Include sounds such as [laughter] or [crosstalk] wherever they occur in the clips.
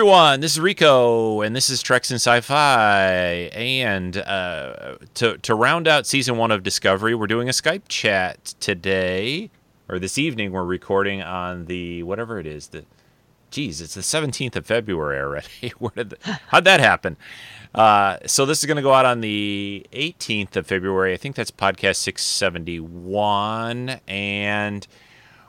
Everyone. This is Rico, and this is Treks and Sci-Fi. And uh, to to round out season one of Discovery, we're doing a Skype chat today, or this evening. We're recording on the whatever it is. The, geez, it's the seventeenth of February already. [laughs] Where did the, how'd that happen? Uh, so this is going to go out on the 18th of February. I think that's podcast 671, and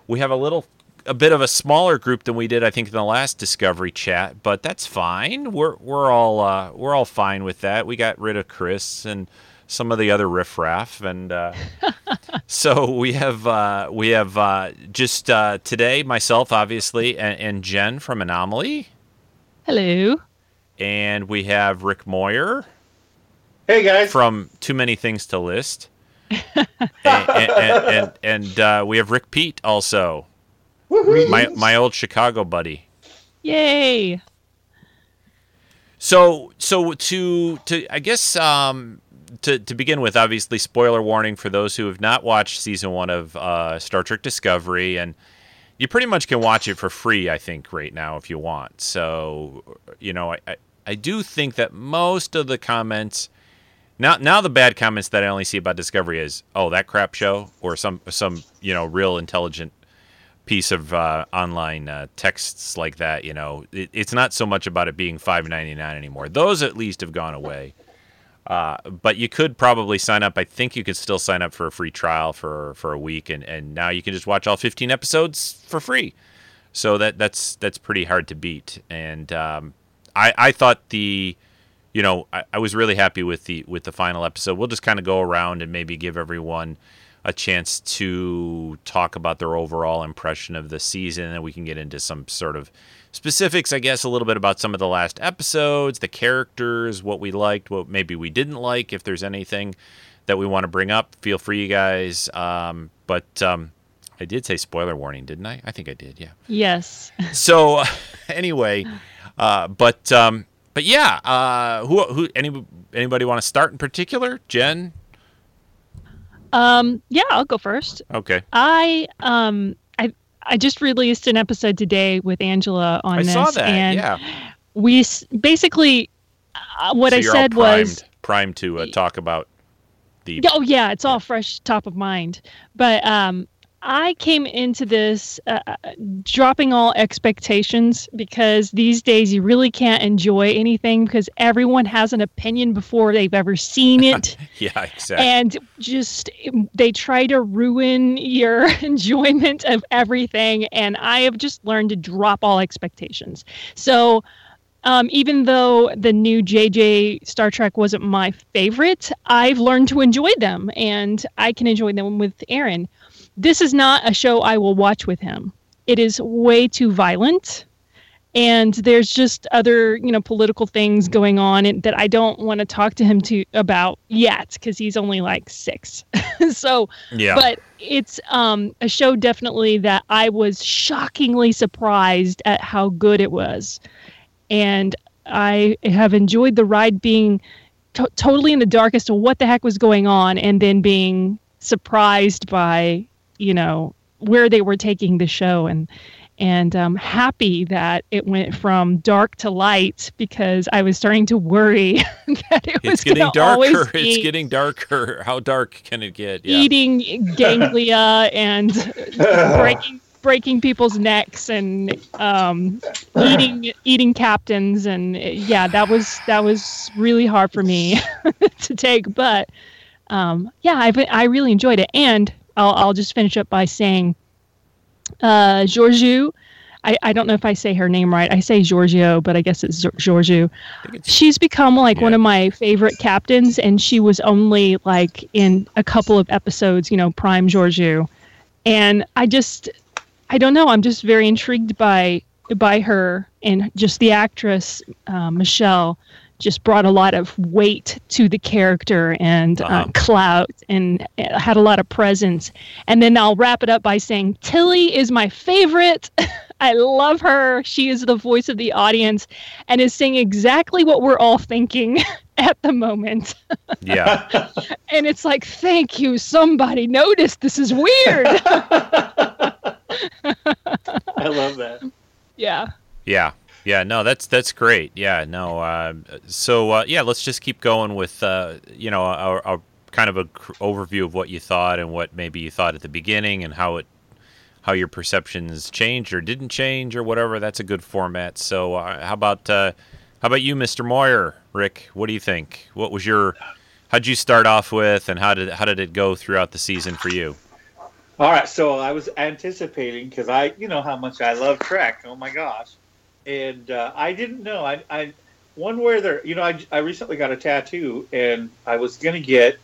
we have a little a bit of a smaller group than we did, I think, in the last Discovery chat, but that's fine. We're we're all uh, we're all fine with that. We got rid of Chris and some of the other riffraff, and uh, [laughs] so we have uh, we have uh, just uh, today myself, obviously, and, and, Jen from Anomaly. Hello. And we have Rick Moyer. Hey guys. From Too Many Things to List. [laughs] and, and, and, and uh, we have Rick Pete also. My my old Chicago buddy. Yay. So so to to I guess um to, to begin with, obviously, spoiler warning for those who have not watched season one of uh, Star Trek Discovery, and you pretty much can watch it for free, I think, right now if you want. So, you know, I, I, I do think that most of the comments now now the bad comments that I only see about Discovery is, oh, that crap show, or some some you know real intelligent piece of uh, online uh, texts like that, you know, it, it's not so much about it being five ninety nine anymore. Those at least have gone away. Uh, but you could probably sign up. I think you could still sign up for a free trial for for a week, and, and now you can just watch all fifteen episodes for free. So that that's that's pretty hard to beat. And um, I I thought the you know I, I was really happy with the with the final episode. We'll just kind of go around and maybe give everyone a chance to talk about their overall impression of the season, and we can get into some sort of specifics, I guess, a little bit about some of the last episodes, the characters, what we liked, what maybe we didn't like. If there's anything that we want to bring up, feel free, you guys. Um, but um, I did say spoiler warning, didn't I? I think I did. Yeah. Yes. [laughs] so [laughs] anyway, uh, but um, but yeah, uh, who who any anybody want to start in particular? Jen, um, yeah, I'll go first. Okay. I um I I just released an episode today with Angela on I this, saw that. and yeah. we basically uh, what so I said primed, was primed to uh, talk about the. Oh yeah, it's all fresh, top of mind. But um, I came into this uh, uh, dropping all expectations because these days you really can't enjoy anything because everyone has an opinion before they've ever seen it. [laughs] yeah, exactly. And just they try to ruin your [laughs] enjoyment of everything. And I have just learned to drop all expectations. So um, even though the new JJ Star Trek wasn't my favorite, I've learned to enjoy them and I can enjoy them with Aaron this is not a show I will watch with him. It is way too violent and there's just other you know political things going on that I don't want to talk to him to about yet because he's only like six. [laughs] so yeah, but it's um, a show definitely that I was shockingly surprised at how good it was, and I have enjoyed the ride being to- totally in the dark as to what the heck was going on, and then being surprised by you know where they were taking the show and and I'm happy that it went from dark to light because I was starting to worry [laughs] that it was it's getting darker. It's getting darker. How dark can it get? Yeah. Eating ganglia [laughs] and breaking breaking people's necks and um, eating eating captains and yeah, that was that was really hard for me [laughs] to take. But um, yeah, I I really enjoyed it and I'll, I'll just finish up by saying uh, Georgiou. I, I don't know if I say her name right. I say Giorgio, but I guess it's Georgiou. She's become like yeah. one of my favorite captains, and she was only like in a couple of episodes, you know, Prime Georgiou. And I just, I don't know. I'm just very intrigued by by her and just the actress uh, Michelle just brought a lot of weight to the character and uh, uh-huh. uh, clout and uh, had a lot of presence. And then I'll wrap it up by saying Tilly is my favorite. [laughs] I love her. She is the voice of the audience and is saying exactly what we're all thinking [laughs] at the moment. [laughs] Yeah. and it's like, thank you. Somebody noticed. This is weird. I love that. Yeah. Yeah. Yeah, no, that's that's great. Yeah, no. Uh, so uh, yeah, let's just keep going with uh, you know a, a kind of a cr- overview of what you thought and what maybe you thought at the beginning and how it how your perceptions changed or didn't change or whatever. That's a good format. So uh, how about uh, how about you, Mr. Moyer, Rick? What do you think? What was your how'd you start off with, and how did how did it go throughout the season for you? All right, so I was anticipating because I, you know, how much I love Trek. Oh my gosh, and uh, I didn't know. I, I one where there, you know, I, I recently got a tattoo, and I was gonna get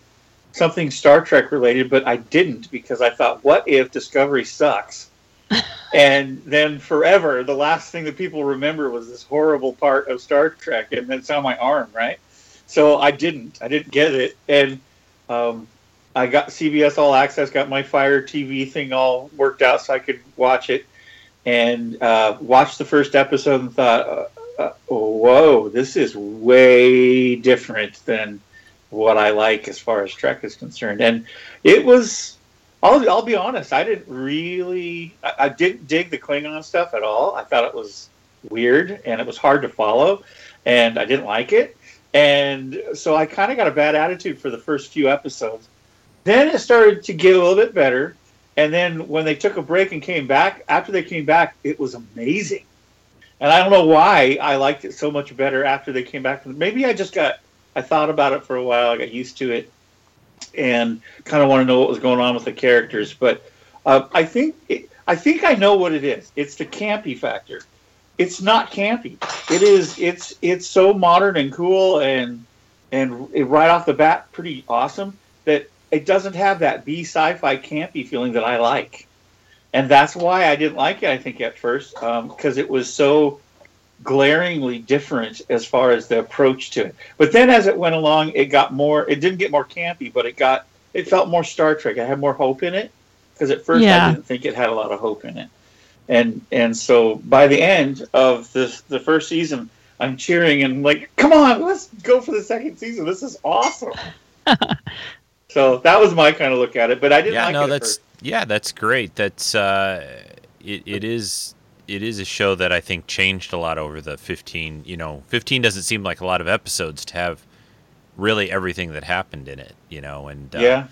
something Star Trek related, but I didn't because I thought, what if Discovery sucks? [laughs] and then forever, the last thing that people remember was this horrible part of Star Trek, and it's on my arm, right? So I didn't. I didn't get it, and um, I got CBS All Access, got my Fire TV thing all worked out so I could watch it, and uh, watched the first episode and thought, uh, uh, "Whoa, this is way different than what I like as far as Trek is concerned." And it was. I'll, I'll be honest. I didn't really. I, I didn't dig the Klingon stuff at all. I thought it was weird and it was hard to follow, and I didn't like it. And so I kind of got a bad attitude for the first few episodes then it started to get a little bit better. And then when they took a break and came back, after they came back, it was amazing. And I don't know why I liked it so much better after they came back. Maybe I just got, I thought about it for a while, I got used to it, and kind of want to know what was going on with the characters. But uh, I think, it, I think I know what it is. It's the campy factor. It's not campy. It is. It's it's so modern and cool and and right off the bat, pretty awesome. That it doesn't have that B sci-fi campy feeling that I like, and that's why I didn't like it. I think at first because um, it was so glaringly different as far as the approach to it. But then as it went along, it got more. It didn't get more campy, but it got. It felt more Star Trek. I had more hope in it because at first yeah. I didn't think it had a lot of hope in it, and and so by the end of this the first season. I'm cheering and like, come on, let's go for the second season. This is awesome. [laughs] So that was my kind of look at it, but I didn't. Yeah, like no, that's yeah, that's great. That's uh, it, it is it is a show that I think changed a lot over the 15. You know, 15 doesn't seem like a lot of episodes to have really everything that happened in it. You know, and uh, yeah,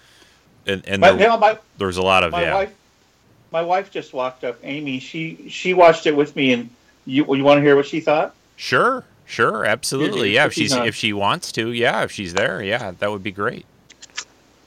and, and my, there, my, there was a lot of my yeah. Wife, my wife just walked up, Amy. She she watched it with me, and you you want to hear what she thought? Sure, sure, absolutely. Yeah, if she's if she wants to, yeah, if she's there, yeah, that would be great.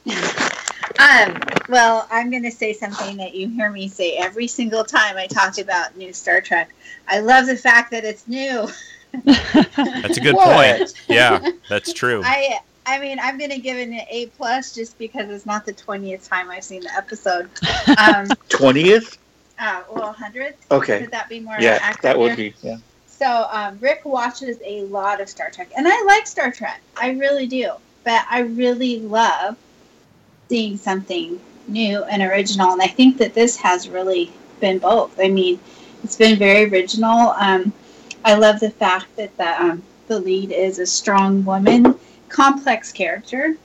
Um, well, I'm going to say something that you hear me say every single time I talk about new Star Trek. I love the fact that it's new. [laughs] that's a good point. Yeah, that's true. I I mean, I'm going to give it an A plus just because it's not the twentieth time I've seen the episode. Um, [laughs] twentieth. Um, uh, well, hundredth. Okay. Would that be more? Yeah, that would be. Yeah. So um, Rick watches a lot of Star Trek, and I like Star Trek. I really do, but I really love seeing something new and original. And I think that this has really been both. I mean, it's been very original. Um, I love the fact that the um, the lead is a strong woman, complex character,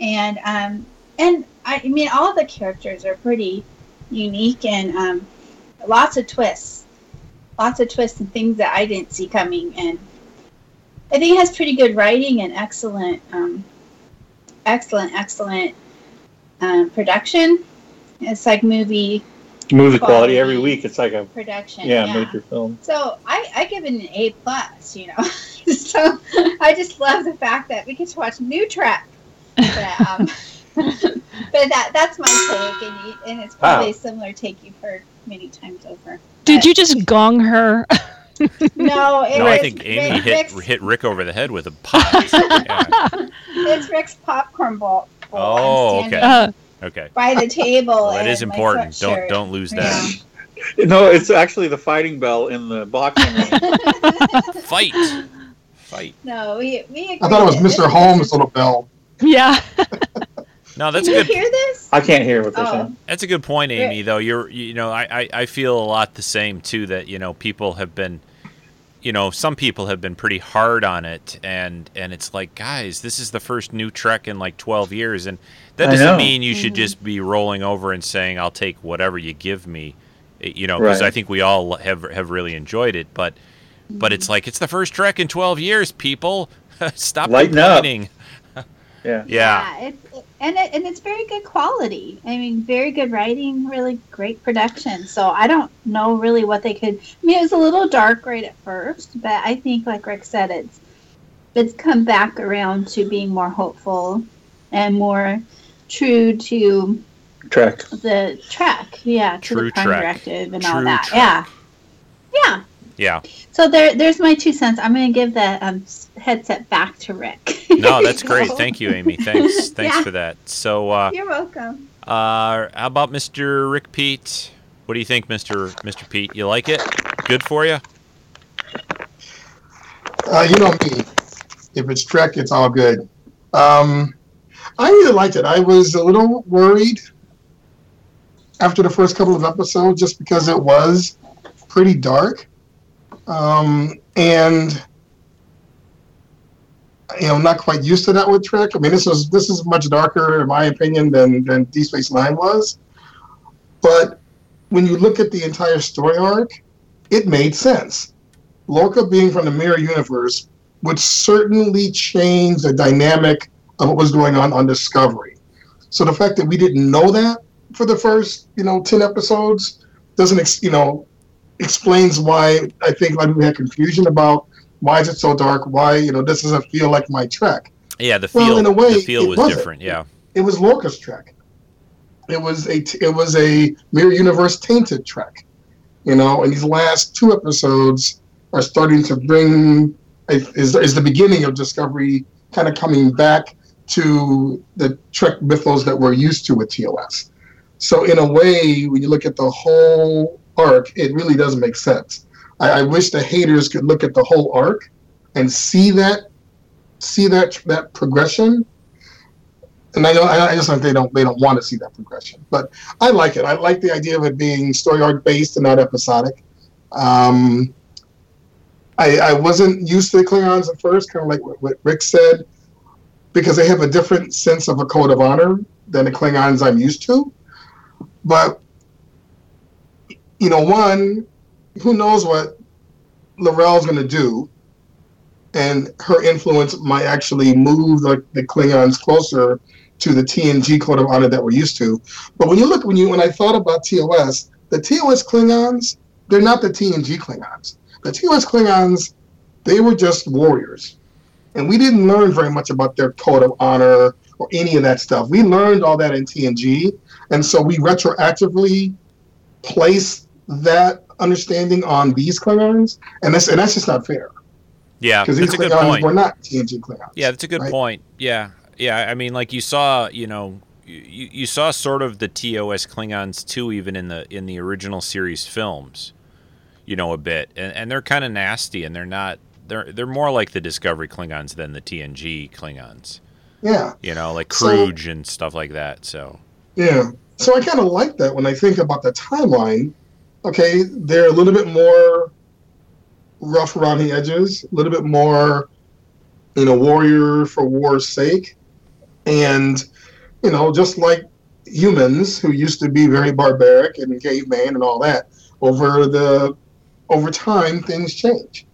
and um, and I, I mean all the characters are pretty unique and um, lots of twists, lots of twists and things that I didn't see coming. And I think it has pretty good writing and excellent um, excellent, excellent um, production. It's like movie movie quality. quality. every week. It's like a production. Yeah, yeah. major film. So I, I give it an A plus. You know, [laughs] so I just love the fact that we get to watch new Trek. But, um, [laughs] but that that's my take, and, you, and it's probably wow. a similar take you've heard many times over. Did but, you just gong her? [laughs] [laughs] no, it no, I think Amy Rick, hit Rick's, hit Rick over the head with a pot. [laughs] yeah. It's Rick's popcorn bowl. Oh, okay. Uh, okay. By the table. Well, that is important. Don't don't lose that. Yeah. No, it's actually the fighting bell in the boxing [laughs] ring. Fight. Fight. No, we we. I thought it was Mr. Holmes' little bell. Yeah. No, that's Can a good. You hear this? I can't hear what they're oh. saying. That's a good point, Amy. Though you're, you know, I, I, I feel a lot the same too. That you know, people have been you know, some people have been pretty hard on it, and and it's like, guys, this is the first new Trek in like 12 years, and that doesn't mean you mm-hmm. should just be rolling over and saying, "I'll take whatever you give me," you know, because right. I think we all have have really enjoyed it, but but it's like it's the first Trek in 12 years. People, [laughs] stop Lighten up. Complaining. Yeah. Yeah. it's and it, and it's very good quality. I mean, very good writing, really great production. So I don't know really what they could. I mean, it was a little dark right at first, but I think, like Rick said, it's it's come back around to being more hopeful and more true to Trek. the track. Yeah, to True the Prime Trek. Directive and all True that. Trek. Yeah, yeah. Yeah. So there, there's my two cents. I'm going to give the um, headset back to Rick. No, that's [laughs] great. Thank you, Amy. Thanks. [laughs] Thanks Yeah. for that. So, uh, You're welcome. uh, how about Mr. Rick Pete? What do you think, Mr. Mr. Pete? You like it? Good for you? Uh, you know me. If it's Trek, it's all good. Um, I really liked it. I was a little worried after the first couple of episodes just because it was pretty dark. Um, and you know, I'm not quite used to that with Trek. I mean, this is this is much darker, in my opinion, than than Deep Space Nine was. But when you look at the entire story arc, it made sense. Lorca being from the mirror universe would certainly change the dynamic of what was going on on Discovery. So the fact that we didn't know that for the first, you know, ten episodes doesn't, ex- you know, explains why I think like we had confusion about why is it so dark? Why, you know, this doesn't feel like my Trek. Yeah, the feel. Well, in a way, the feel it was wasn't. different. Yeah. It was Lorca's Trek. It was a it was a mirror universe tainted Trek. You know, and these last two episodes are starting to bring is is the beginning of Discovery kind of coming back to the Trek mythos that we're used to with TOS. So in a way, when you look at the whole arc, it really doesn't make sense. I, I wish the haters could look at the whole arc and see that see that that progression. And I I I just think they don't they don't want to see that progression, but I like it. I like the idea of it being story arc based and not episodic. Um, I, I wasn't used to the Klingons at first, kind of like what, what Rick said, because they have a different sense of a code of honor than the Klingons I'm used to. But you know, one, who knows what L'Rell's going to do, and her influence might actually move the, the Klingons closer to the TNG code of honor that we're used to. But when you look, when you when I thought about TOS, the TOS Klingons, they're not the TNG Klingons. The TOS Klingons, they were just warriors, and we didn't learn very much about their code of honor or any of that stuff. We learned all that in TNG, and so we retroactively place that understanding on these Klingons, and that's and that's just not fair Yeah, because these a good Klingons point. were not TNG Klingons. Yeah, that's a good right? point. Yeah, yeah. I mean, like you saw, you know, you, you saw sort of the TOS Klingons too, even in the in the original series films. You know, a bit, and, and they're kind of nasty, and they're not. They're they're more like the Discovery Klingons than the TNG Klingons. Yeah, You know, like So- and stuff like that. So yeah. So I kind of like that when I think about the timeline. Okay, they're a little bit more rough around the edges, a little bit more, you know, warrior for war's sake, and you know, just like humans who used to be very barbaric and caveman and all that, over the over time things change.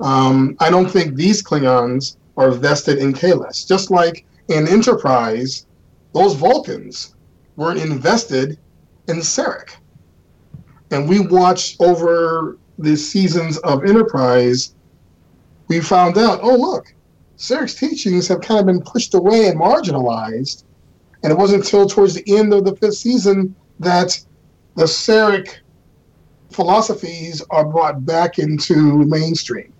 Um, I don't think these Klingons are vested in Kahless. Just like in Enterprise, those Vulcans weren't invested in Surak. And we watched over the seasons of Enterprise, we found out, oh, look, Surak's teachings have kind of been pushed away and marginalized. And it wasn't until towards the end of the fifth season that the Surak philosophies are brought back into mainstream.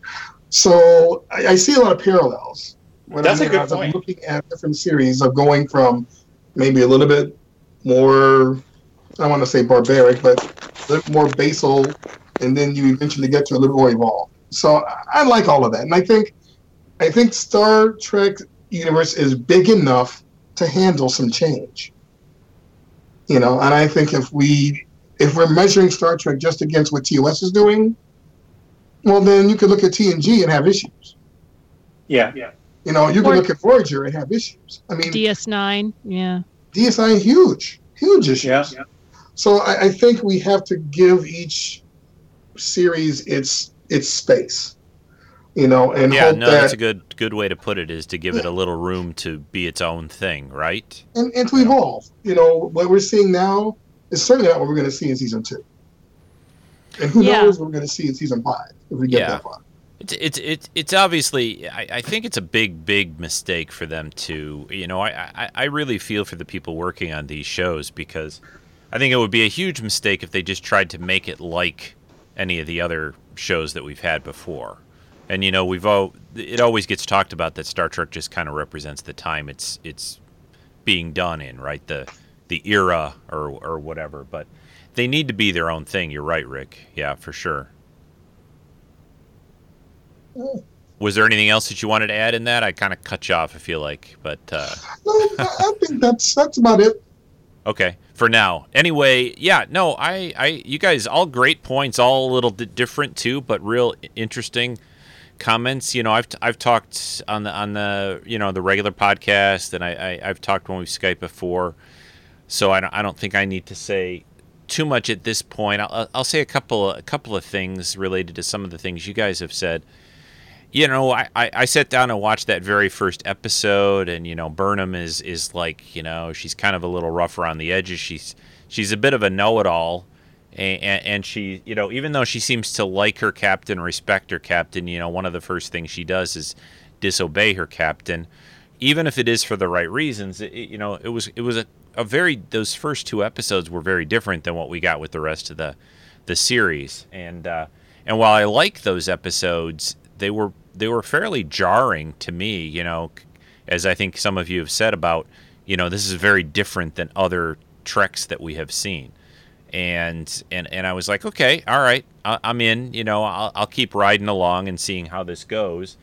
So I, I see a lot of parallels. When That's a I'm, good as I'm point. looking at different series of going from maybe a little bit more, I don't want to say barbaric, but a little more basal, and then you eventually get to a little more evolved. So I, I like all of that, and I think, I think Star Trek universe is big enough to handle some change. You know, and I think if we if we're measuring Star Trek just against what TOS is doing, well, then you could look at TNG and have issues. Yeah, yeah. You know, you Or- can look at Voyager and have issues. I mean, DS9, yeah. DSI huge, huge issues. Yeah. So I, I think we have to give each series its its space. You know, and yeah, hope no, that that's a good good way to put it. Is to give it a little room to be its own thing, right? and, and to evolve. You know, what we're seeing now is certainly not what we're going to see in season two. And who Yeah. knows what we're going to see in season five if we get Yeah. that far. It's it's it's it's obviously I, I think it's a big big mistake for them to you know I, I I really feel for the people working on these shows because I think it would be a huge mistake if they just tried to make it like any of the other shows that we've had before. And you know we've all it always gets talked about that Star Trek just kind of represents the time it's it's being done in right the the era or or whatever but they need to be their own thing. You're right, Rick. Yeah, for sure. Was there anything else that you wanted to add in that? I kind of cut you off. I feel like, but uh, No, I I think that's that's about it. okay for now. Anyway, yeah, no, I, I, you guys, all great points, all a little different too, but real interesting comments. You know, I've I've talked on the on the you know the regular podcast, and I, I I've talked when we Skype before, so I don't I don't think I need to say too much at this point. I'll, I'll say a couple a couple of things related to some of the things you guys have said. You know, I, I, I sat down and watched that very first episode, and you know, Burnham is is like, you know, she's kind of a little rough around the edges. She's she's a bit of a know-it-all, and, and she, you know, even though she seems to like her captain, respect her captain, you know, one of the first things she does is disobey her captain, even if it is for the right reasons. It- you know, it was it was a, a very those first two episodes were very different than what we got with the rest of the the series, and uh, and while I like those episodes, they were they were fairly jarring to me. You know, as I think some of you have said about, you know, this is very different than other treks that we have seen. And and and I was like, okay, all right, I- I'm in. You know, I'll, I'll keep riding along and seeing how this goes.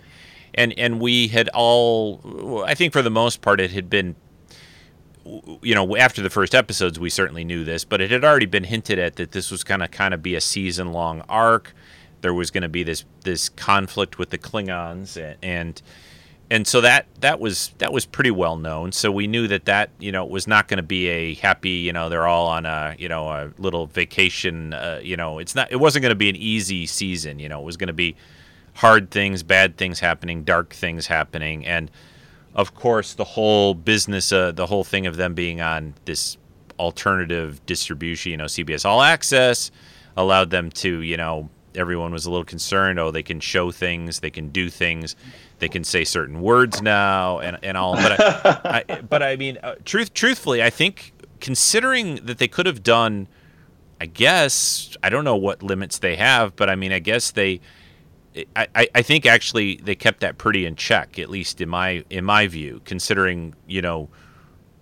And and we had all, I think for the most part, it had been you know, after the first episodes, we certainly knew this, but it had already been hinted at that this was going to kind of be a season long arc. There was going to be this this conflict with the Klingons, and, and and so that that was that was pretty well known. So we knew that that you know was not going to be a happy. You know, they're all on a you know a little vacation. Uh, you know, it's not. It wasn't going to be an easy season. You know, it was going to be hard things, bad things happening, dark things happening, and of course, the whole business, uh, the whole thing of them being on this alternative distribution, you know, CBS All Access, allowed them to, you know, everyone was a little concerned. Oh, they can show things, they can do things, they can say certain words now, and, and all. But I, [laughs] I, but I mean, uh, truth, truthfully, I think considering that they could have done, I guess I don't know what limits they have, but I mean, I guess they. I, I- I think actually they kept that pretty in check, at least in my in my view, considering you know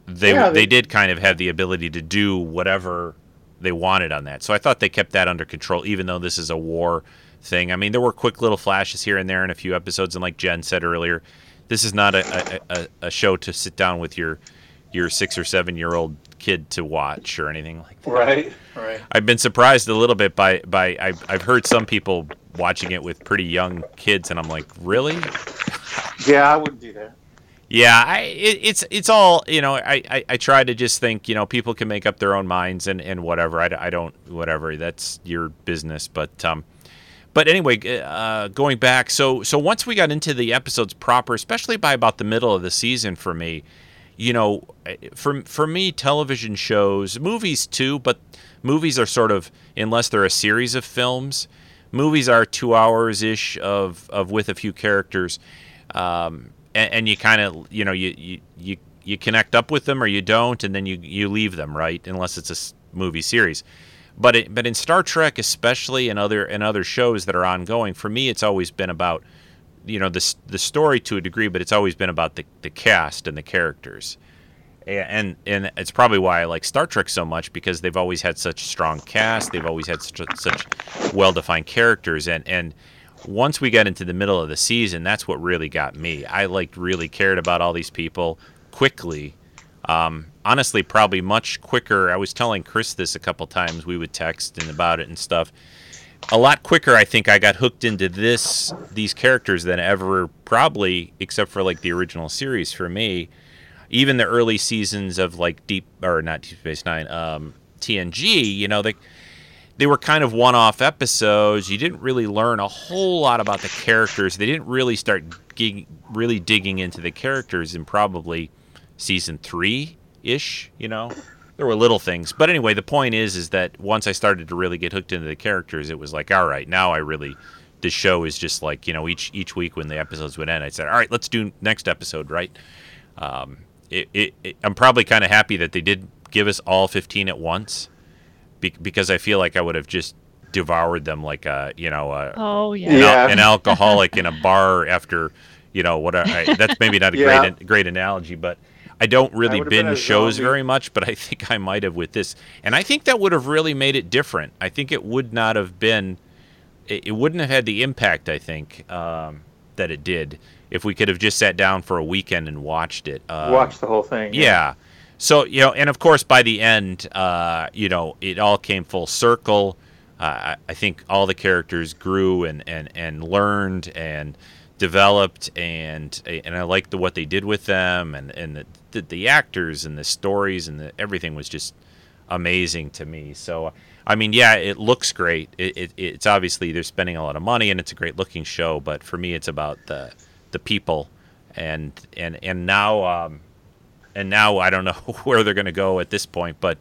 they Yeah, they, they- did kind of have the ability to do whatever they wanted on that. So I thought they kept that under control, even though this is a war thing. I mean, there were quick little flashes here and there in a few episodes, and like Jen said earlier, this is not a, a, a, a show to sit down with your your six or seven year old kid to watch or anything like that. Right, right. I've been surprised a little bit by by I've, I've heard some people watching it with pretty young kids, and I'm like, really? Yeah, I wouldn't do that. Yeah, I it, it's it's all you know. I, I I try to just think you know people can make up their own minds and and whatever. I, I don't whatever that's your business, but um. But anyway, uh, going back, so so once we got into the episodes proper, especially by about the middle of the season for me, you know, for for me, television shows, movies too, but movies are sort of unless they're a series of films, movies are two hours ish of of with a few characters, um, and, and you kind of you know you, you you you connect up with them or you don't, and then you you leave them right unless it's a movie series. But it, but in Star Trek, especially in other in other shows that are ongoing, for me, it's always been about you know the the story to a degree, but it's always been about the, the cast and the characters, and and it's probably why I like Star Trek so much because they've always had such strong cast, they've always had such, such well defined characters, and and once we got into the middle of the season, that's what really got me. I like really cared about all these people quickly. Um, honestly, probably much quicker. I was telling Chris this a couple times. We would text and about it and stuff a lot quicker I think I got hooked into this these characters than ever probably except for like the original series for me even the early seasons of like deep or not deep space 9 um TNG you know they they were kind of one-off episodes. You didn't really learn a whole lot about the characters. They didn't really start gig- really digging into the characters in probably season three ish. You know, there were little things, but anyway, the point is, is that once I started to really get hooked into the characters, it was like, all right, now I really. The show is just like you know each each week when the episodes would end, I said, all right, let's do next episode, right? Um, it, it, it, I'm probably kind of happy that they did give us all 15 at once be- because I feel like I would have just devoured them like a you know a, Oh yeah. an, al- Yeah. an alcoholic in a bar after you know what I, I- that's maybe not a Yeah. great great analogy but I don't really would've binge shows zombie. very much but I think I might have with this and I think that would have really made it different I think it would not have been it, it wouldn't have had the impact I think um, that it did if we could have just sat down for a weekend and watched it um, Watch the whole thing. yeah. So you know, and of course, by the end, uh, you know, it all came full circle. Uh, I, think all the characters grew and, and, and learned and developed, and and I liked the what they did with them, and and the, the, the actors and the stories and the, everything was just amazing to me. So I mean, yeah, it looks great. It, it, it's obviously they're spending a lot of money, and it's a great looking show. But for me, it's about the the people, and and and now. Um, and now I don't know [laughs] where they're going to go at this point, but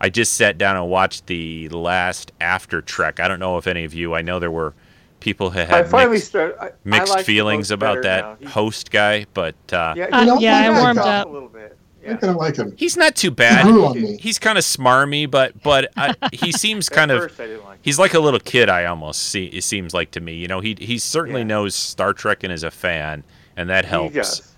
I just sat down and watched the last After Trek. I don't know if any of you, I know there were people who I had finally mixed, started. I, mixed I like feelings about that now. Host guy, but uh, Yeah, Uh, he- know, yeah, I I like warmed up. a little bit. I Yeah. kind of like him. he's not too He bad. grew on me. He's kind of smarmy, but but I, he seems [laughs] kind of first I didn't like he's like a little kid. I almost see it seems like to me. You know, he he certainly Yeah. knows Star Trek and is a fan, and that it. helps.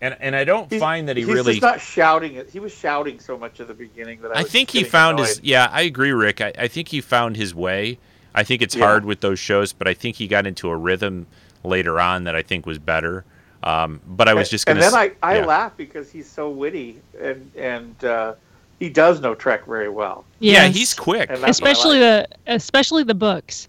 He does. And and I don't He's- find that he he's really just not shouting it. He was shouting so much at the beginning that I, I was think he getting found his. Yeah, I agree, Rick. I, I think he found his way. I think it's Yeah. hard with those shows, but I think he got into a rhythm later on that I think was better. Um, but I was just going to. And then I, I yeah. laugh because he's so witty and and uh, he does know Trek very well. Yeah, he's quick. And that's what I especially like. the especially the books.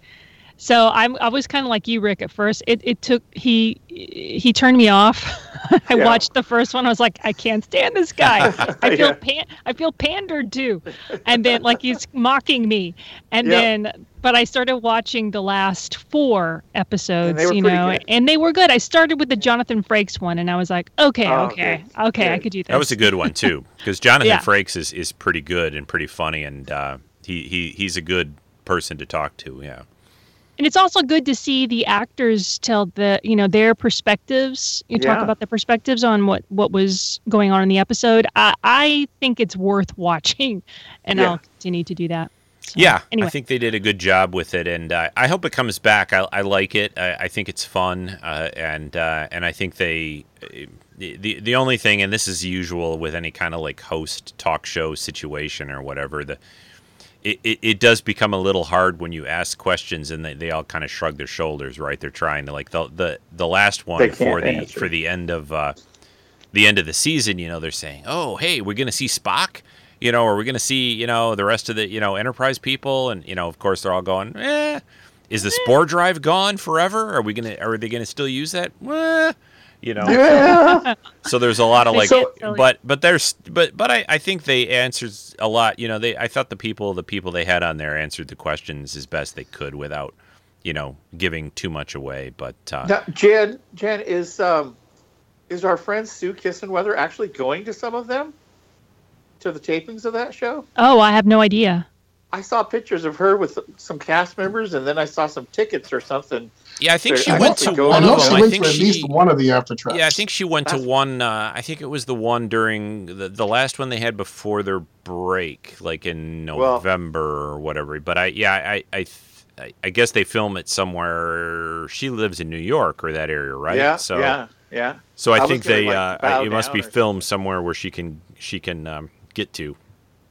So I'm I was kind of like you, Rick. At first, it, it took he he turned me off. [laughs] I Yeah. watched the first one. I was like, I can't stand this guy. [laughs] I feel Yeah. pan I feel pandered to, and then like he's mocking me, and Yeah. then but I started watching the last four episodes, you know, good. and they were good. I started with the Jonathan Frakes one, and I was like, okay, Oh, okay, good. okay, I could do that. That was a good one too, because Jonathan [laughs] Yeah. Frakes is, is pretty good and pretty funny, and uh, he, he he's a good person to talk to. Yeah. And it's also good to see the actors tell the you know their perspectives you talk Yeah. about the perspectives on what what was going on in the episode i i think it's worth [laughs] watching and Yeah. i'll continue to do that So, Yeah, anyway I think they did a good job with it, and uh, I hope it comes back. I, I like it. I, I think it's fun, uh, and uh, and I think they the, the the only thing, and this is usual with any kind of like host talk show situation or whatever. The it, it, it does become a little hard when you ask questions and they, they all kind of shrug their shoulders, right? They're trying to like the the, the last one for the answer. for the end of uh, the end of the season, you know, they're saying, "Oh, hey, we're going to see Spock." You know, or we're going to see, you know, the rest of the, you know, Enterprise people and, you know, of course they're all going, "Eh, is the spore drive gone forever? Are we going to are they going to still use that?" Eh, you know. Yeah. [laughs] So there's a lot of like, So- but but there's but but I, I think they answered a lot. You know, they I thought the people the people they had on there answered the questions as best they could without, you know, giving too much away. But uh, now, Jen, Jen is um, is our friend Sue Kissenweather actually going to some of them? To the tapings of that show? oh i have no idea I saw pictures of her with some cast members, and then I saw some tickets or something. Yeah, I think she I went to it goes one I know of she them. I went think to at she least one of the After Treks. yeah, I think she went to one. Uh, I think it was the one during the, the last one they had before their break, like in Well- November or whatever. But I yeah I I. I- I guess they film it somewhere. She lives in New York or that area, right? Yeah, So, yeah, yeah. So I, I think they like, uh, it must be down or filmed somewhere where she can she can um, get to.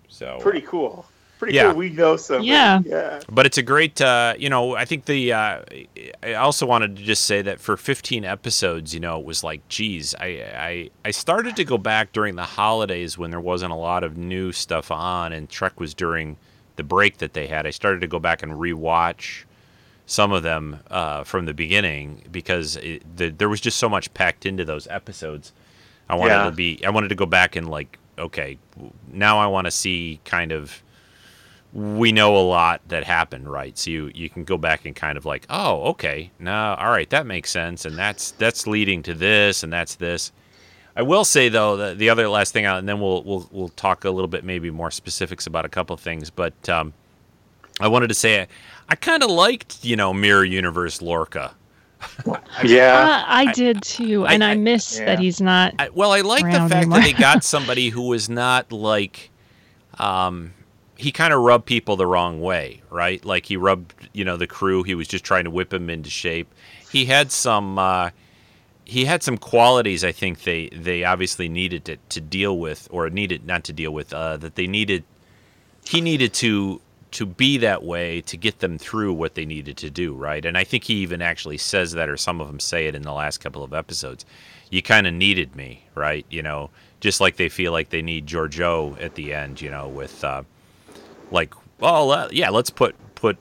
So Pretty cool. Pretty Yeah. cool. We know somebody. Yeah. Yeah. but it's a great uh, you know I think the uh, I also wanted to just say that for 15 episodes you know it was like geez I, I I started to go back during the holidays when there wasn't a lot of new stuff on and Trek was during the break that they had I started to go back and rewatch some of them uh, from the beginning because it, the, there was just so much packed into those episodes. I wanted Yeah. to be I wanted to go back and like okay now I want to see kind of we know a lot that happened, right? So you you can go back and kind of like, oh, okay, no, all right, that makes sense, and that's that's leading to this, and that's this. I will say though, the, the other last thing, and then we'll we'll we'll talk a little bit maybe more specifics about a couple of things, but um, I wanted to say I, I kind of liked you know Mirror Universe Lorca. [laughs] Yeah. Uh, I I- did too, I- and I, I- miss yeah. that he's not. I, well, I like the fact anymore. that they got [laughs] somebody who was not like, um, he kind of rubbed people the wrong way, right? Like he rubbed, you know, the crew. He was just trying to whip him into shape. He had some, uh, he had some qualities. I think they they obviously needed to, to deal with, or needed not to deal with, uh, that they needed. He needed to to be that way to get them through what they needed to do, right? And I think he even actually says that, or some of them say it in the last couple of episodes. You kind of needed me, right? You know, just like they feel like they need Giorgio at the end, you know, with uh, like, well, uh, yeah, let's put put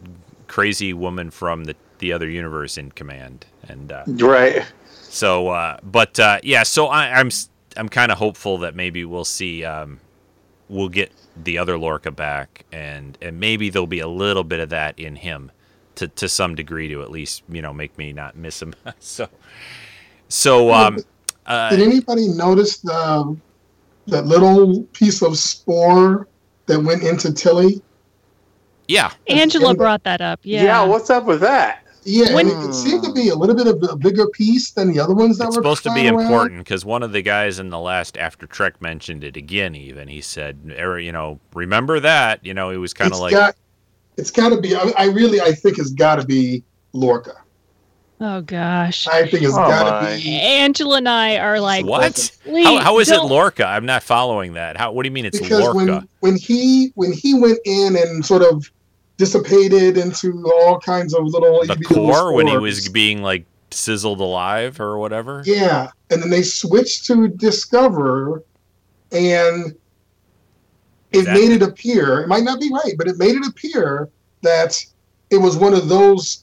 crazy woman from the the other universe in command, and uh, Right. so, uh, but uh, yeah, so I, I'm s- I'm kind of hopeful that maybe we'll see um, we'll get the other Lorca back, and and maybe there'll be a little bit of that in him to to some degree to at least you know make me not miss him. [laughs] so, so um, uh, Did anybody notice the the little piece of spore that went into Tilly? yeah, Angela and- brought that up. Yeah. Yeah. what's up with that? Yeah, When- and it, it seemed to be a little bit of a bigger piece than the other ones that it's were supposed to be around. important because one of the guys in the last After Trek mentioned it again. Even he said, er, you know, remember that. You know, he was kind of like, got, it's got to be. I, I really, I think it's got to be Lorca. Oh gosh. I think it's Oh, got my. to be Angela and I are like, what? How, how is it don't- Lorca? I'm not following that. How? What do you mean it's because Lorca? when when he when he went in and sort of dissipated into all kinds of little the itty bitty little core when he was being like sizzled alive or whatever. Yeah, and then they switched to Discover, and it that- made it appear. It might not be right, but it made it appear that it was one of those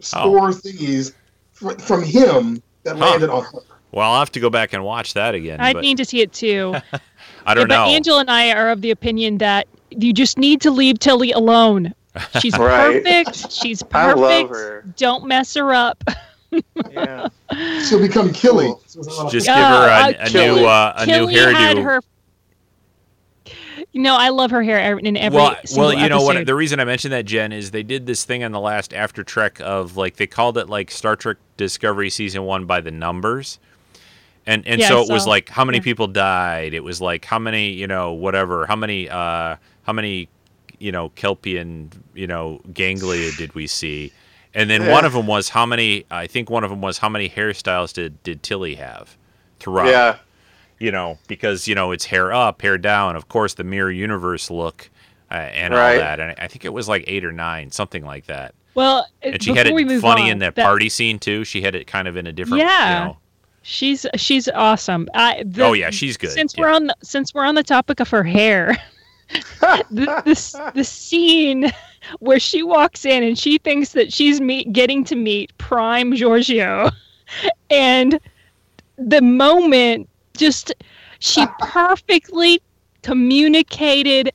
spore thingies fr- from him that Huh. landed on her. Well, I'll have to go back and watch that again. I but need to see it too. [laughs] I don't yeah, know. But Angela and I are of the opinion that you just need to leave Tilly alone. She's [laughs] Right. perfect. She's perfect. I perfect. love her. Don't mess her up. [laughs] Yeah. She'll become Killy. Cool. Just Yeah, give her a, uh, a Kelly- new uh, a new Kelly had hairdo. her. You know, I love her hair ev- in every well, single well, you know what? The reason I mentioned that, Jen, is they did this thing on the last After Trek of like they called it like Star Trek Discovery season one by the numbers, and and Yeah, so I it was like how many Yeah. people died. It was like how many you know whatever how many uh how many you know Kelpien you know ganglia did we see, and then Yeah. one of them was how many I think one of them was how many hairstyles did did Tilly have throughout Yeah. You know, because you know it's hair up, hair down. Of course, the mirror universe look uh, and all that. And I think it was like eight or nine, something like that. well, And she had it funny on, in that, party scene too. She had it kind of in a different. Yeah. You know, She's she's awesome. I, the, oh yeah, she's good. Since yeah. we're on the, since we're on the topic of her hair, [laughs] the, the the scene where she walks in and she thinks that she's meet, getting to meet prime Giorgio, [laughs] and the moment just she [laughs] perfectly communicated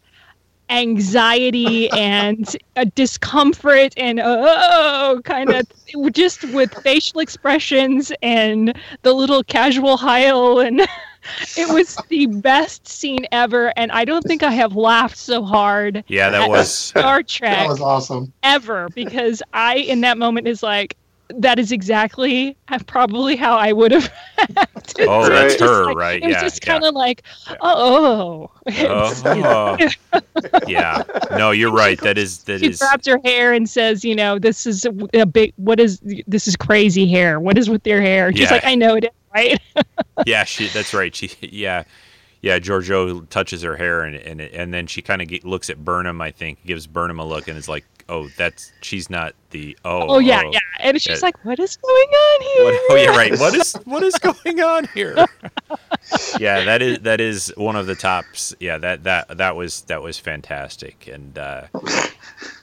anxiety [laughs] and uh, discomfort and oh kind of just with facial expressions and the little casual heil and [laughs] it was the best scene ever and i don't think i have laughed so hard yeah, that was. star trek That was awesome. ever because I, in that moment, is like, that is exactly probably how I would have [laughs] acted. Oh, that's her, like- right? It was Yeah, just kind of like, oh, Oh, [laughs] [laughs] yeah. No, you're right. That is that she is. grabs her hair and says, you know, this is a, a big, what is, this is crazy hair. What is with your hair? She's Yeah. like, I know it is, right? Yeah, she. That's right. She. Yeah. Yeah, Georgiou touches her hair and and and then she kind of looks at Burnham. I think gives Burnham a look and is like, "Oh, that's she's not the oh." Oh, yeah, yeah. And she's like, what is going on here? What, oh yeah, right. What is what is [laughs] going on here? [laughs] yeah, that is that is one of the tops. Yeah, that that that was that was fantastic. And uh,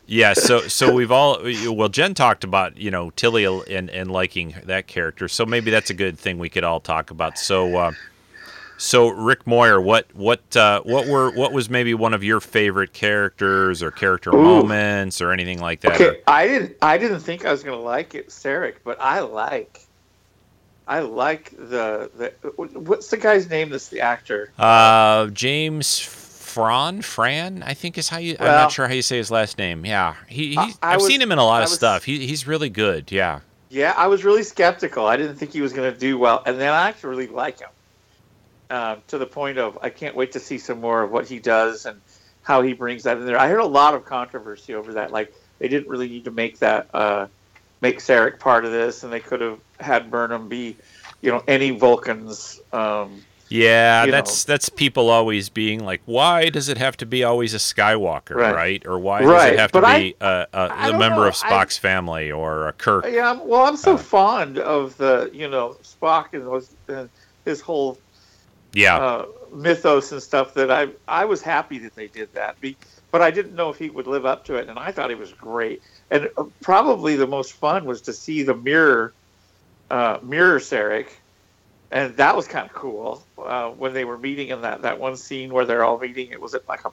yeah, so so we've all well, Jen talked about you know Tilly and and liking that character. So maybe that's a good thing we could all talk about. So. Uh, So Rick Moyer, what what uh, what were what was maybe one of your favorite characters or character Ooh. moments or anything like that? Okay, I didn't. I didn't think I was gonna like it, Sarek, but I like. I like the the. What's the guy's name? That's the actor. Uh, James Fran, Fran, I think is how you. I'm not sure how you say his last name. Yeah, he. I, I I've was- seen him in a lot I of was- stuff. He, he's really good. Yeah. Yeah, I was really skeptical. I didn't think he was gonna do well, and then I actually really like him. Um, to the point of I can't wait to see some more of what he does and how he brings that in there. I heard a lot of controversy over that. Like they didn't really need to make that uh, make Sarek part of this, and they could have had Burnham be, you know, any Vulcans. Um, Yeah, that's that's people always being like, why does it have to be always a Skywalker, right? Right. Or why does it have but to I- be a, don't member know, of Spock's family or a Kirk? yeah, I'm, well, I'm so Uh, fond of the you know Spock and his whole Yeah, uh, mythos and stuff that I I was happy that they did that. Be, but I didn't know if he would live up to it, and I thought he was great. And uh, probably the most fun was to see the mirror uh, mirror Sarek, and that was kind of cool uh, when they were meeting in that that one scene where they're all meeting. It was at like a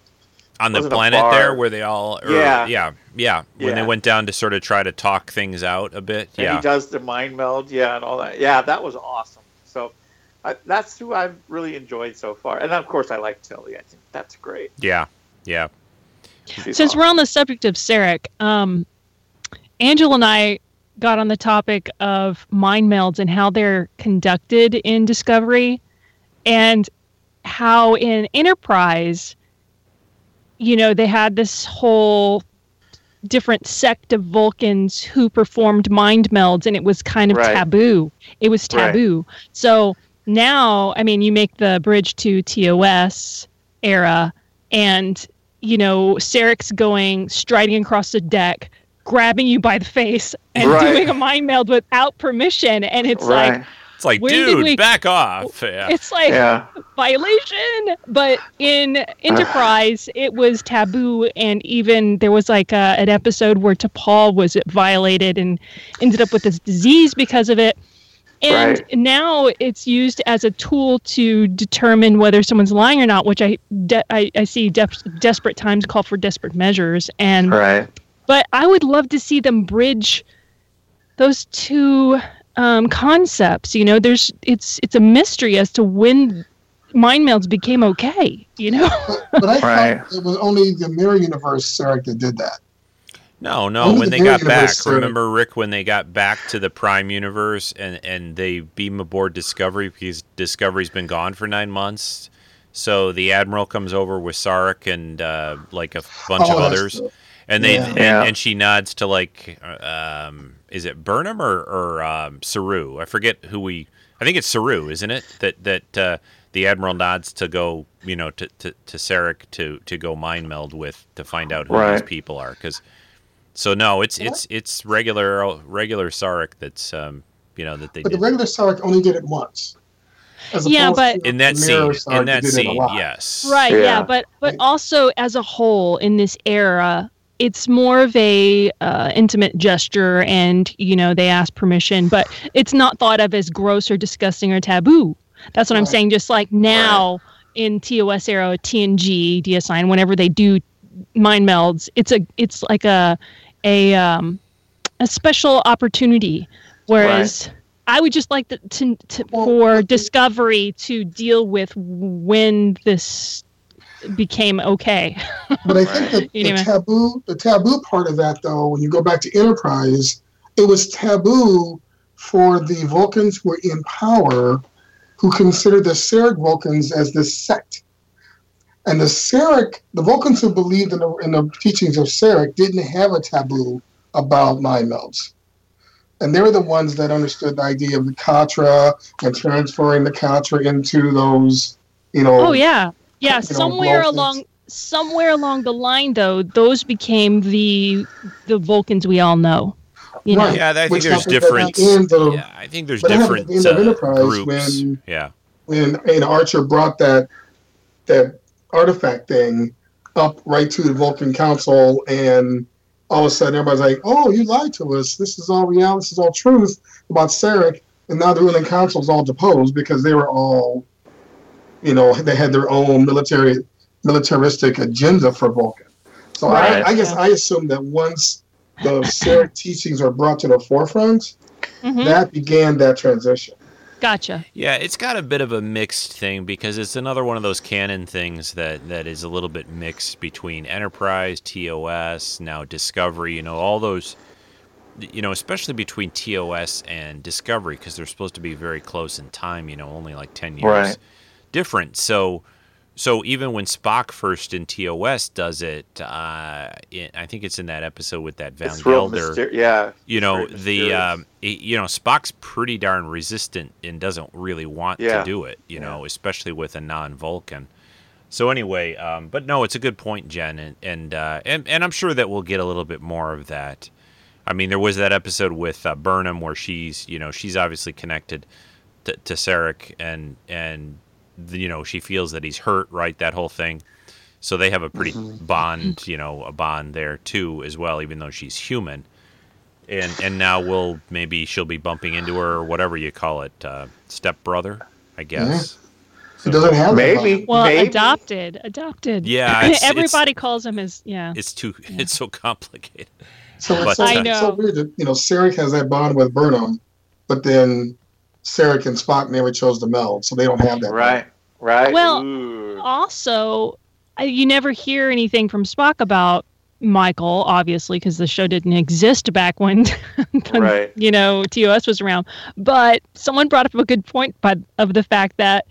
on the planet there where they all, or, Yeah. yeah, yeah, when they went down to sort of try to talk things out a bit. and Yeah, he does the mind meld, yeah, and all that. Yeah, that was awesome. So. I, that's who I've really enjoyed so far, and of course I like Tilly. I think that's great. yeah, yeah. She's Since awesome. we're on the subject of Sarek, um, Angela and I got on the topic of mind melds and how they're conducted in Discovery, and how in Enterprise, you know, they had this whole different sect of Vulcans who performed mind melds, and it was kind of Right. taboo. It was Right. taboo. So now, I mean, you make the bridge to TOS era, and you know, Sarek's going striding across the deck, grabbing you by the face, and Right. doing a mind meld without permission, and it's right, like It's like, When dude, we- back off. Yeah. it's like yeah, violation. But in [sighs] Enterprise, it was taboo, and even there was like a, an episode where T'Pol was violated and ended up with this disease because of it. And Right. now it's used as a tool to determine whether someone's lying or not, which I de- I, I see de- desperate times call for desperate measures. And right. but I would love to see them bridge those two um, concepts. You know, there's it's it's a mystery as to when mind melds became okay. You know, But, but I Right. thought it was only the Mirror Universe Sarek that did that. No, no. When the they got back, Universe, uh, remember Rick when they got back to the Prime universe and and they beam aboard Discovery because Discovery's been gone for nine months. So the admiral comes over with Sarek and uh, like a bunch Oh, of others, the- and they Yeah. and, Yeah. and she nods to like, um, is it Burnham or or um, Saru? I forget who we. I think it's Saru, isn't it? That that uh, the admiral nods to go, you know, to to, to Sarek to to go mind meld with to find out who these people are because. So no, it's it's it's regular regular Sarek that's um you know that they But the regular Sarek only did it once. As Yeah, but- in that scene. Sarek In that did it a scene, yes. right? Yeah, Yeah. but but also as a whole in this era. It's more of a uh, intimate gesture, and you know they ask permission, but it's not thought of as gross or disgusting or taboo. That's what I'm saying. Just like now in TOS era, TNG, DS9, whenever they do mind melds, it's a it's like a a um a special opportunity. Whereas I would just like the, to, to for but- Discovery to deal with when this became okay. [laughs] But I think that the Anyway. taboo, the taboo part of that, though, when you go back to Enterprise, it was taboo for the Vulcans who were in power, who considered the Surak Vulcans as this sect. And the Surak, the Vulcans who believed in the, in the teachings of Surak, didn't have a taboo about mind melds. And they were the ones that understood the idea of the Katra and transferring the Katra into those, you know. Oh yeah, yeah. you know, Somewhere Vulcans. along somewhere along the line, though, those became the the Vulcans we all know. You know, Yeah, I think Which there's happened at different. the Yeah, I think there's But it different at the end of uh, Enterprise groups. when- yeah, when you know, Archer brought that that artifact thing up right to the Vulcan Council, and all of a sudden everybody's like, "Oh, you lied to us. This is all reality. This is all truth about Surak." And now the ruling council is all deposed because they were all you know, they had their own military militaristic agenda for Vulcan. So Right. I, I guess. I assume that once the Surak teachings are brought to the forefront, Mhm. that began that transition. Gotcha. Yeah, it's got a bit of a mixed thing because it's another one of those canon things that, that is a little bit mixed between Enterprise, TOS, now Discovery, you know, all those, you know, especially between TOS and Discovery because they're supposed to be very close in time, you know, only like 10 years Right. different. So, so even when Spock first in TOS does it, uh, I think it's in that episode with that Van Gelder myster- yeah. you know the um, it- you know Spock's pretty darn resistant and doesn't really want Yeah. to do it. You know, especially with a non-Vulcan. So anyway, um, but no, it's a good point, Jen, and and, uh, and and I'm sure that we'll get a little bit more of that. I mean, there was that episode with uh, Burnham where she's you know she's obviously connected to, to Sarek and and you know she feels that he's hurt, right? That whole thing. So they have a pretty bond, you know, a bond there too as well, even though she's human and and now we'll maybe she'll be bumping into her or whatever you call it, uh, stepbrother, I guess. It doesn't have Maybe. Well, Maybe. adopted, adopted. Yeah, [laughs] it's- it's- everybody calls him his. Yeah. It's too it's so complicated. So But, it's so, I it's so know. weird that you know Sarek has that bond with Burnham, but then Sarek and Spock never chose to meld, so they don't have that. Right. Right. Well, Ooh. also, you never hear anything from Spock about Michael, obviously, because the show didn't exist back when, [laughs] Right. you know, TOS was around. But someone brought up a good point by, of the fact that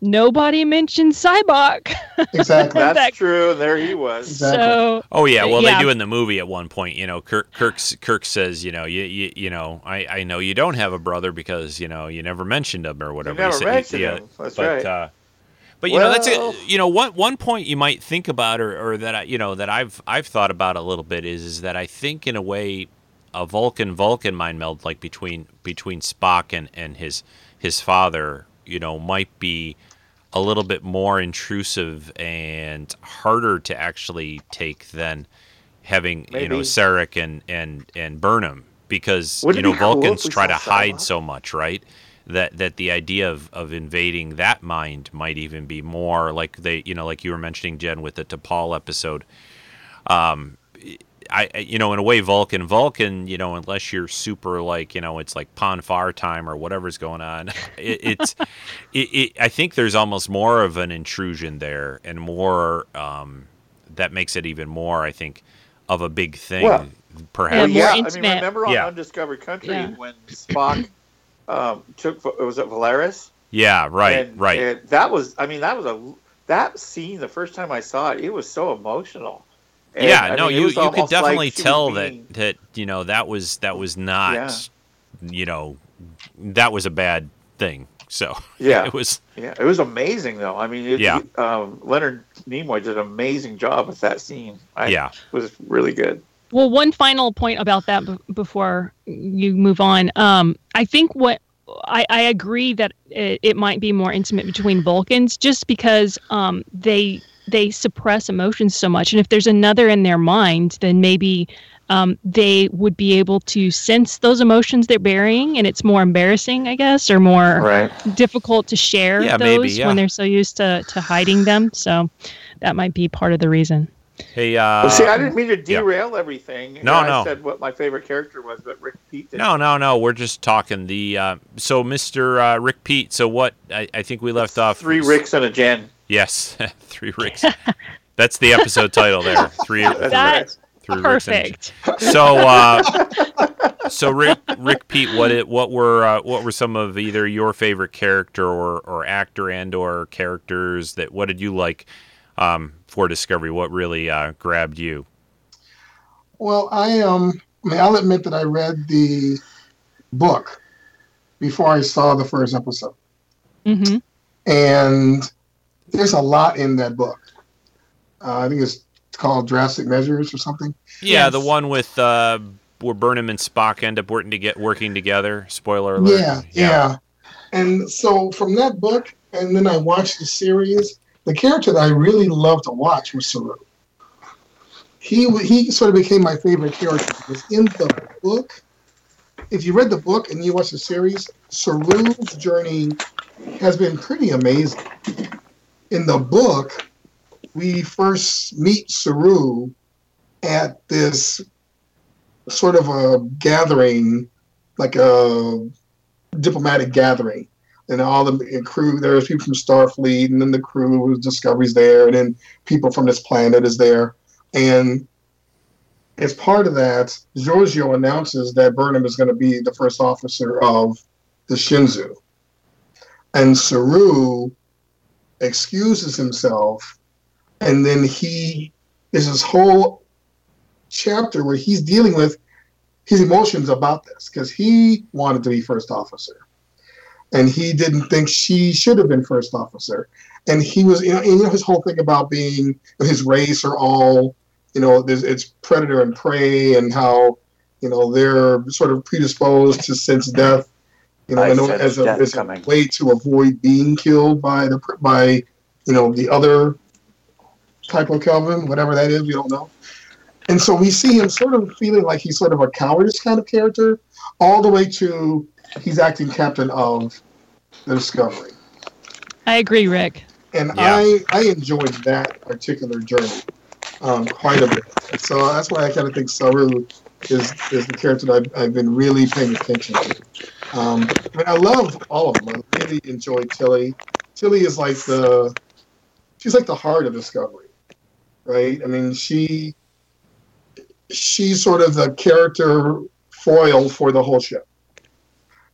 nobody mentioned Sybok. Bond. Exactly. [laughs] That's that- true. There he was. Exactly. So, Oh yeah, well Yeah. they do in the movie at one point. You know, Kirk Kirk Kirk says, you know, you you, you know, I, I know you don't have a brother because you know you never mentioned him or whatever. never said. mentioned yeah, him. That's but, right. Uh, but you know that's a, you know one one point you might think about or, or that I, you know that I've I've thought about a little bit is is that I think in a way a Vulcan Vulcan mind meld like between between Spock and and his his father you know might be a little bit more intrusive and harder to actually take than having you know Maybe. Sarek and and and Burnham because Wouldn't you know cool Vulcans we try to hide so much, right? That that the idea of, of invading that mind might even be more like they you know like you were mentioning Jen with the T'Pol episode. Um, I I- you know in a way Vulcan Vulcan you know unless you're super like you know it's like Pon farr time or whatever's going on [laughs] it, it's it, it I think there's almost more of an intrusion there and more um, that makes it even more I think of a big thing Well- perhaps Yeah, yeah, I mean, remember on Yeah. Undiscovered Country Yeah. when Spock um, took was it Valeris? yeah right And- right and that was, I mean, that was a that scene. The first time I saw it, it was so emotional. And, yeah, I no, mean, you you could almost like definitely tell being- that that you know that was that was not Yeah. you know that was a bad thing. So [laughs] Yeah, it was yeah, it was amazing though. I mean, it, Yeah. um, Leonard Nimoy did an amazing job with that scene. I, yeah it was really good. Well, one final point about that b- before you move on. Um, I think what I, I agree that it, it might be more intimate between Vulcans, just because um, they they suppress emotions so much, and if there's another in their mind, then maybe um, they would be able to sense those emotions they're burying, and it's more embarrassing, I guess, or more Right. difficult to share Yeah, those maybe, yeah. when they're so used to to hiding them. So that might be part of the reason. hey uh Well, see, I didn't mean to yeah. derail everything. No, I no. said what my favorite character was, but Rick Pete. Didn't. no no no we're just talking the uh, so Mr. Uh, Rick Pete so what I, I think we left off Three Ricks and a Jen. Yes [laughs] three Ricks that's the episode title there [laughs] three That's That- right. three Ricks and Perfect. So, uh, so Rick, Rick Pete, what it, what were uh, what were some of either your favorite character or, or actor and or characters that what did you like um, for Discovery? What really uh, grabbed you? Well, I um, I mean, I'll admit that I read the book before I saw the first episode, hmm and there's a lot in that book. Uh, I think it's called Drastic Measures or something. Yeah, Yes. the one with uh, where Burnham and Spock end up working to get working together. Spoiler alert. Yeah, yeah. And so from that book, and then I watched the series. The character that I really loved to watch was Saru. He he sort of became my favorite character because in the book, if you read the book and you watch the series, Saru's journey has been pretty amazing. In the book, we first meet Saru at this sort of a gathering, like a diplomatic gathering. And all the crew, there's people from Starfleet, and then the crew Discovery's there, and then people from this planet is there. And as part of that, Georgiou announces that Burnham is going to be the first officer of the Shenzhou. And Saru excuses himself, and then he is this whole chapter where he's dealing with his emotions about this because he wanted to be first officer and he didn't think she should have been first officer and he was you know, you know his whole thing about being his race are all you know it's predator and prey and how you know they're sort of predisposed to sense death you know, as, a, as a way to avoid being killed by the by you know the other type of Kelpien, whatever that is, we don't know. And so we see him sort of feeling like he's sort of a cowardice kind of character, all the way to he's acting captain of the Discovery. I agree, Rick. And yeah. I I enjoyed that particular journey um, quite a bit. So that's why I kind of think Saru is is the character that I've, I've been really paying attention to. Um, I mean, I love all of them. I really enjoy Tilly. Tilly is like the she's like the heart of Discovery, right? I mean, she she's sort of the character foil for the whole ship.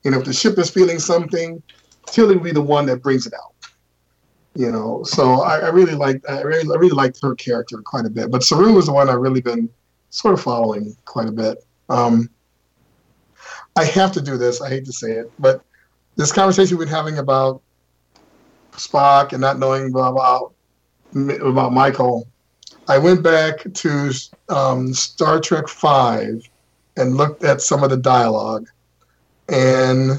You know, if the ship is feeling something, Tilly will be the one that brings it out. You know, so I, I really like I really I really liked her character quite a bit. But Saru was the one I've really been sort of following quite a bit. Um, I have to do this. I hate to say it, but this conversation we've been having about Spock and not knowing about about Michael, I went back to um, Star Trek Five and looked at some of the dialogue, and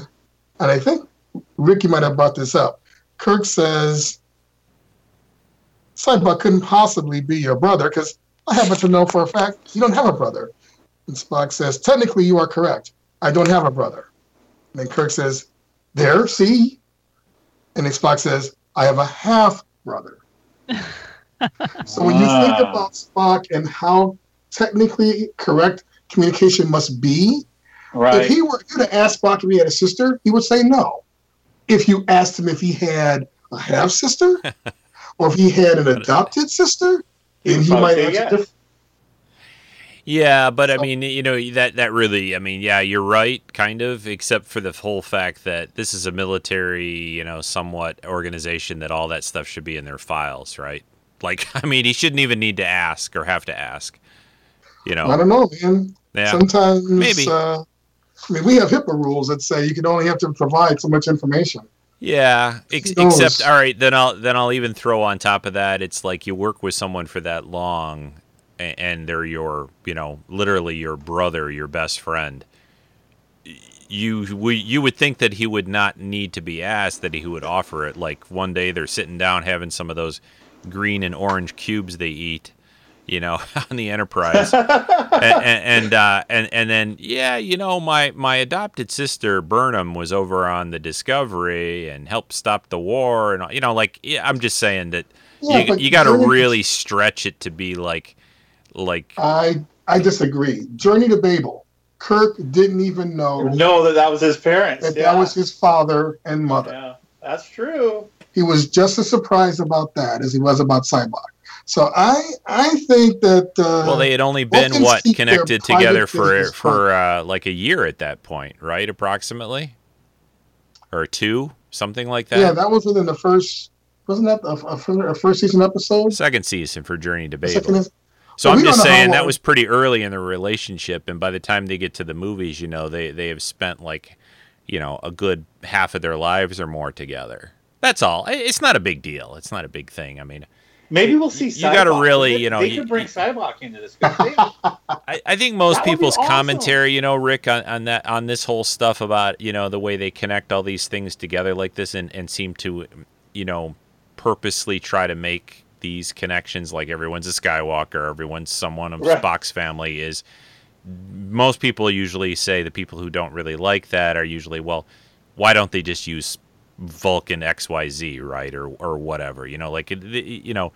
and I think Ricky might have brought this up. Kirk says, "Sybok couldn't possibly be your brother because I happen to know for a fact you don't have a brother." And Spock says, "Technically, you are correct. I don't have a brother." And then Kirk says, "There, see." And then Spock says, "I have a half brother." [laughs] so when you think about Spock and how technically correct communication must be, right. if he were to ask Spock if he had a sister, he would say no. If you asked him if he had a half sister, [laughs] or if he had an adopted sister, then he might answer yes. Yeah, but I mean, you know, that that really, I mean, yeah, you're right, kind of, except for the whole fact that this is a military, you know, somewhat organization that all that stuff should be in their files, right? Like, [laughs] I mean, he shouldn't even need to ask or have to ask. You know, I don't know, man. Yeah, sometimes maybe. Uh, I mean, we have HIPAA rules that say you can only have to provide so much information. Yeah, ex- except all right, then I'll then I'll even throw on top of that. It's like you work with someone for that long, and they're your, you know, literally your brother, your best friend, you we, you would think that he would not need to be asked that he would offer it. Like one day they're sitting down having some of those green and orange cubes they eat, you know, [laughs] on the Enterprise, [laughs] and and uh, and and then yeah, you know, my my adopted sister Burnham was over on the Discovery and helped stop the war, and you know, like yeah, I'm just saying that yeah, you you got to really stretch it to be like like I I disagree. Journey to Babel. Kirk didn't even know know that that was his parents. That yeah. that was his father and mother. Yeah, that's true. He was just as surprised about that as he was about Sybok. So I I think that uh, well they had only been what connected together for for uh, like a year at that point, right? Approximately, or two, something like that. Yeah, that was within the first. Wasn't that a, a, a first season episode? Second season for Journey to Babel. So I'm just saying that was pretty early in the relationship, and by the time they get to the movies, you know, they they have spent like, you know, a good half of their lives or more together. That's all. It's not a big deal. It's not a big thing. I mean, maybe we'll see. You got to really, you know, they you, could bring Sybok into this. [laughs] I, I think most people's awesome. commentary, you know, Rick, on, on that on this whole stuff about you know the way they connect all these things together like this and and seem to, you know, purposely try to make these connections like everyone's a Skywalker, everyone's someone of right. Spock's family is most people usually say the people who don't really like that are usually well why don't they just use Vulcan XYZ, right? Or or whatever. You know, like you know,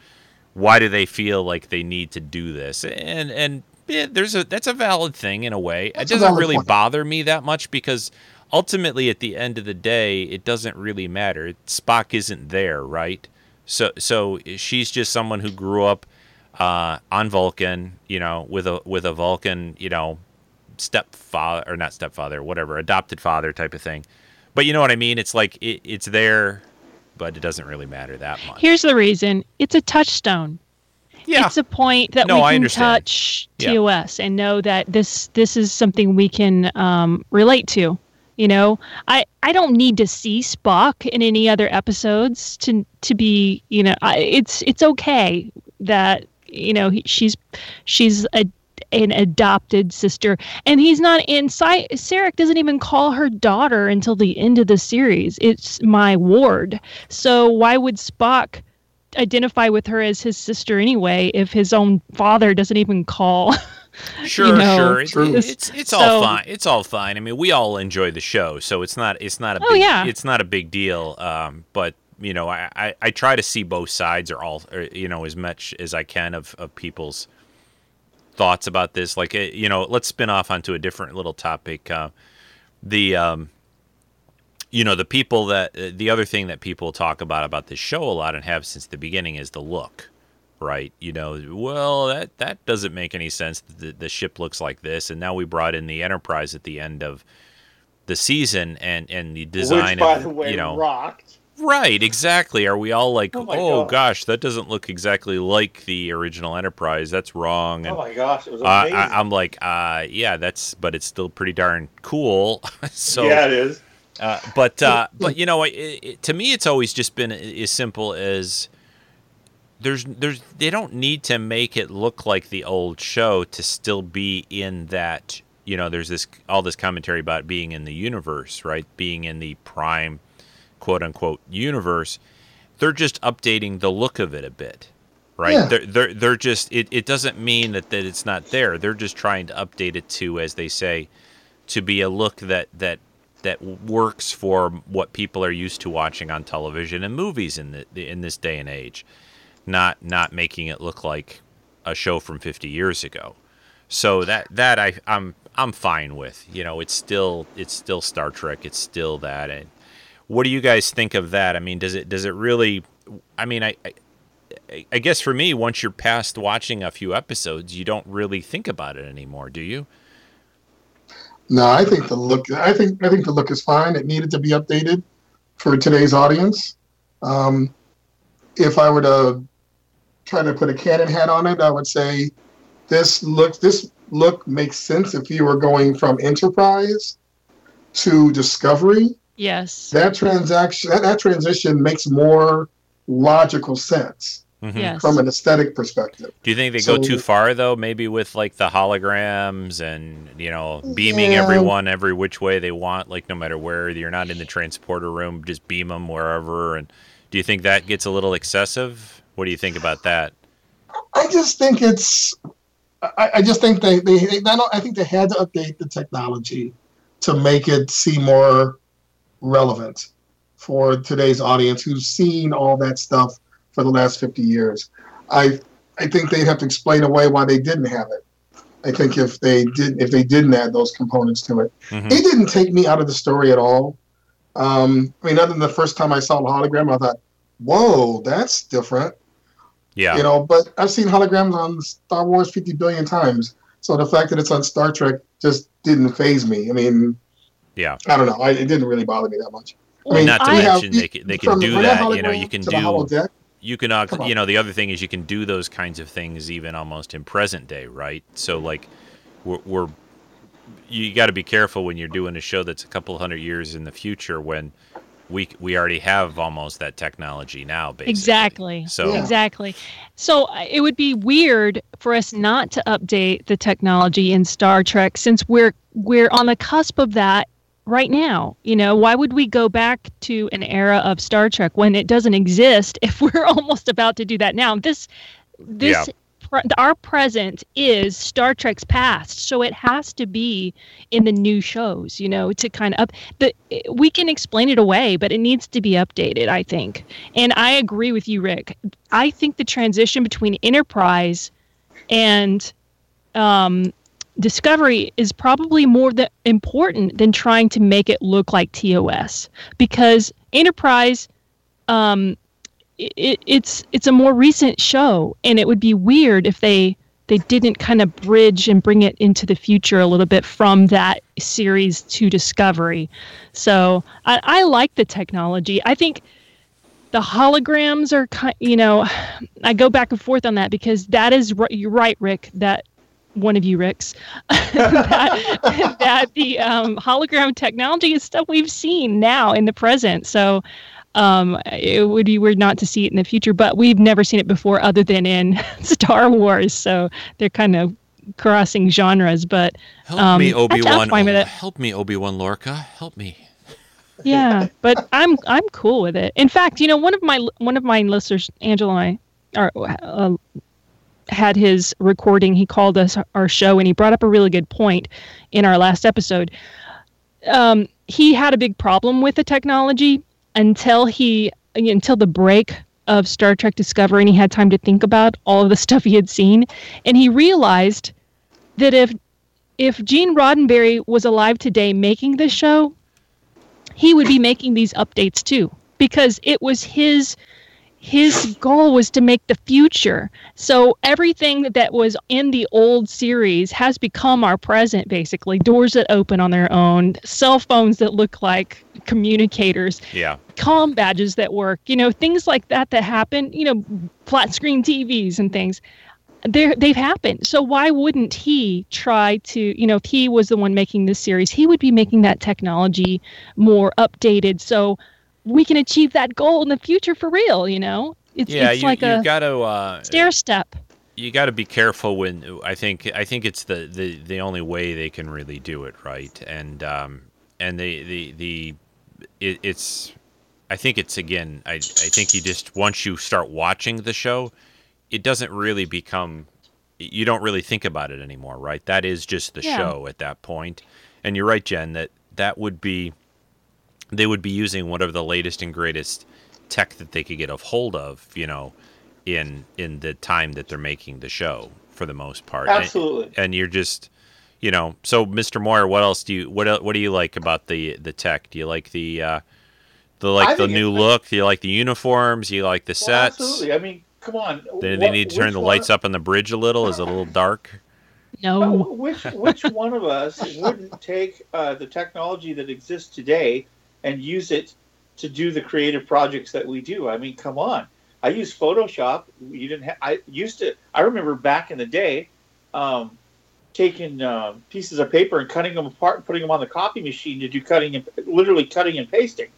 why do they feel like they need to do this? And and yeah, there's a that's a valid thing in a way. That's it doesn't really point. bother me that much because ultimately at the end of the day, it doesn't really matter. Spock isn't there, right? So so she's just someone who grew up uh, on Vulcan, you know, with a with a Vulcan, you know, stepfather or not stepfather, whatever, adopted father type of thing. But you know what I mean? It's like it, it's there, but it doesn't really matter that much. Here's the reason: it's a touchstone. yeah, It's a point that No, we can touch Yeah. TOS and know that this this is something we can um, relate to. You know, I I don't need to see Spock in any other episodes to to be. You know, I, it's it's okay that you know he, she's she's a an adopted sister. And he's not in Sarek doesn't even call her daughter until the end of the series. It's my ward. So why would Spock identify with her as his sister anyway if his own father doesn't even call [laughs] [laughs] sure, know, sure. It's, it's it's all So- fine. It's all fine. I mean, we all enjoy the show, so it's not it's not a Oh, big, yeah. it's not a big deal. Um, but you know, I, I, I try to see both sides or all or, you know as much as I can of, of people's thoughts about this. Like eh, you know, let's spin off onto a different little topic. Uh, the um, you know, the people that uh, the other thing that people talk about about this show a lot and have since the beginning is the look, right? You know, well that that doesn't make any sense. The, the ship looks like this, and now we brought in the Enterprise at the end of the season, and and the design Which, by of the way, you know rocked. Right, exactly. Are we all like, Oh oh, gosh, that doesn't look exactly like the original Enterprise. That's wrong. And Oh my gosh, it was uh, amazing. I, I'm like, uh, yeah, that's, but it's still pretty darn cool. [laughs] so, yeah, it is. uh, but uh, [laughs] but you know, it, it, to me, it's always just been as simple as there's there's they don't need to make it look like the old show to still be in that. You know, there's this all this commentary about being in the universe, right? Being in the prime, quote unquote, universe. They're just updating the look of it a bit, right? Yeah. They're, they're they're just it, it doesn't mean that that it's not there. They're just trying to update it to, as they say, to be a look that that that works for what people are used to watching on television and movies in the, in this day and age, not not making it look like a show from 50 years ago. So that that I I'm I'm fine with. You know, it's still it's still Star Trek. It's still that. And what do you guys think of that? I mean, does it does it really? I mean, I. I I guess for me, once you're past watching a few episodes, you don't really think about it anymore, do you? No, I think the look. I think I think the look is fine. It needed to be updated for today's audience. Um, if I were to try to put a canon hat on it, I would say this look. This look makes sense if you were going from Enterprise to Discovery. yes That transaction, that, that transition makes more logical sense Mhm. yes from an aesthetic perspective. Do you think they go too far though? Maybe with like the holograms and you know beaming Yeah. everyone every which way they want, like no matter where you're not in the transporter room, just beam them wherever. And do you think that gets a little excessive? What do you think about that? I just think it's. I, I just think they they. they I, don't, I think they had to update the technology to make it seem more relevant for today's audience who's seen all that stuff for the last fifty years. I I think they'd have to explain away why they didn't have it. I think if they did if they didn't add those components to it, Mhm. it didn't take me out of the story at all. Um, I mean, other than the first time I saw the hologram, I thought, "Whoa, that's different." Yeah, You know, but I've seen holograms on Star Wars 50 billion times. So the fact that it's on Star Trek just didn't phase me. I mean, yeah. I don't know. I, it didn't really bother me that much. I mean, Not to have- mention they can, they can do that. You know, you can do you can uh, you know the other thing is you can do those kinds of things even almost in present day, right? So like we're, we're you got to be careful when you're doing a show that's a couple hundred years in the future when we we already have almost that technology now basically. Exactly. So Yeah. Exactly. So uh, it would be weird for us not to update the technology in Star Trek since we're we're on the cusp of that right now. You know, why would we go back to an era of Star Trek when it doesn't exist [laughs] if we're [laughs] almost about to do that now? This this pre- our present is Star Trek's past, so it has to be in the new shows. You know, to kind of up the. We can explain it away, but it needs to be updated. I think, and I agree with you, Rick. I think the transition between Enterprise and um, Discovery is probably more the, important than trying to make it look like TOS because Enterprise, um, it, it's it's a more recent show, and it would be weird if they they didn't kind of bridge and bring it into the future a little bit from that series to Discovery. So I, I like the technology. I think the holograms are kind you know [sighs] i go back and forth on that because that is you're right rick that one of you ricks [laughs] that, that the um, hologram technology is stuff we've seen now in the present so um, it would be weird not to see it in the future but we've never seen it before other than in [laughs] star wars so they're kind of crossing genres but help um, me obi-wan fine with it. help me obi-wan lorca help me yeah, [laughs] but I'm I'm cool with it. In fact, you know, one of my one of my listeners, Angela, and I, are, uh, had his recording. He called us our show, and he brought up a really good point in our last episode. Um, he had a big problem with the technology until he until the break of Star Trek Discovery, and he had time to think about all of the [laughs] stuff he had seen, and he realized that if if Gene Roddenberry was alive today making this show, he would be making these updates too because it was his his goal was to make the future. So everything that was in the old series has become our present basically. Doors that open on their own, cell phones that look like communicators, yeah comm badges that work, you know, things like that that happen, you know, flat screen TVs and things. They're, they've happened. So why wouldn't he try to, you know, if he was the one making this series, he would be making that technology more updated so we can achieve that goal in the future for real, you know? It's, yeah it's you, like you a got to uh, stair step. you got to be careful when I think I think it's the, the, the only way they can really do it right and um, and the the the it, it's I think it's again I I think you just once you start watching the show it doesn't really become you don't really think about it anymore right that is just the Yeah. show at that point. point and you're right Jen that that would be they would be using whatever the latest and greatest tech that they could get a hold of you know in in the time that they're making the show for the most part And- Absolutely. and, you're just you know so mr moyer what else do you what what do you like about the the tech do you like the uh the I like the new look do you like the uniforms do you like the Well, sets absolutely. I mean, come on. they, they need to turn the one- lights up on the bridge a little is it a little [laughs] dark No. Uh, Which which one of us wouldn't take uh, the technology that exists today and use it to do the creative projects that we do? I mean, come on. I use Photoshop. You didn't. Ha- I used to. I remember back in the day, um, taking um pieces of paper and cutting them apart and putting them on the copy machine to do cutting and literally cutting and pasting.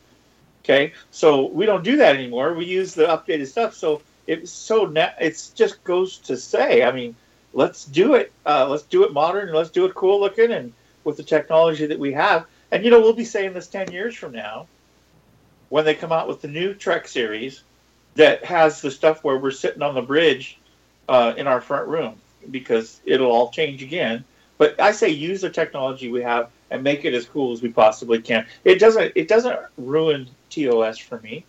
Okay, so we don't do that anymore. We use the updated stuff. So it's so na- it's just goes to say. I mean, let's do it. Uh, let's do it modern let's do it cool looking and with the technology that we have. And you know, we'll be saying this ten years from now when they come out with the new Trek series that has the stuff where we're sitting on the bridge uh, in our front room because it'll all change again. But I say use the technology we have and make it as cool as we possibly can. It doesn't it doesn't ruin TOS for me.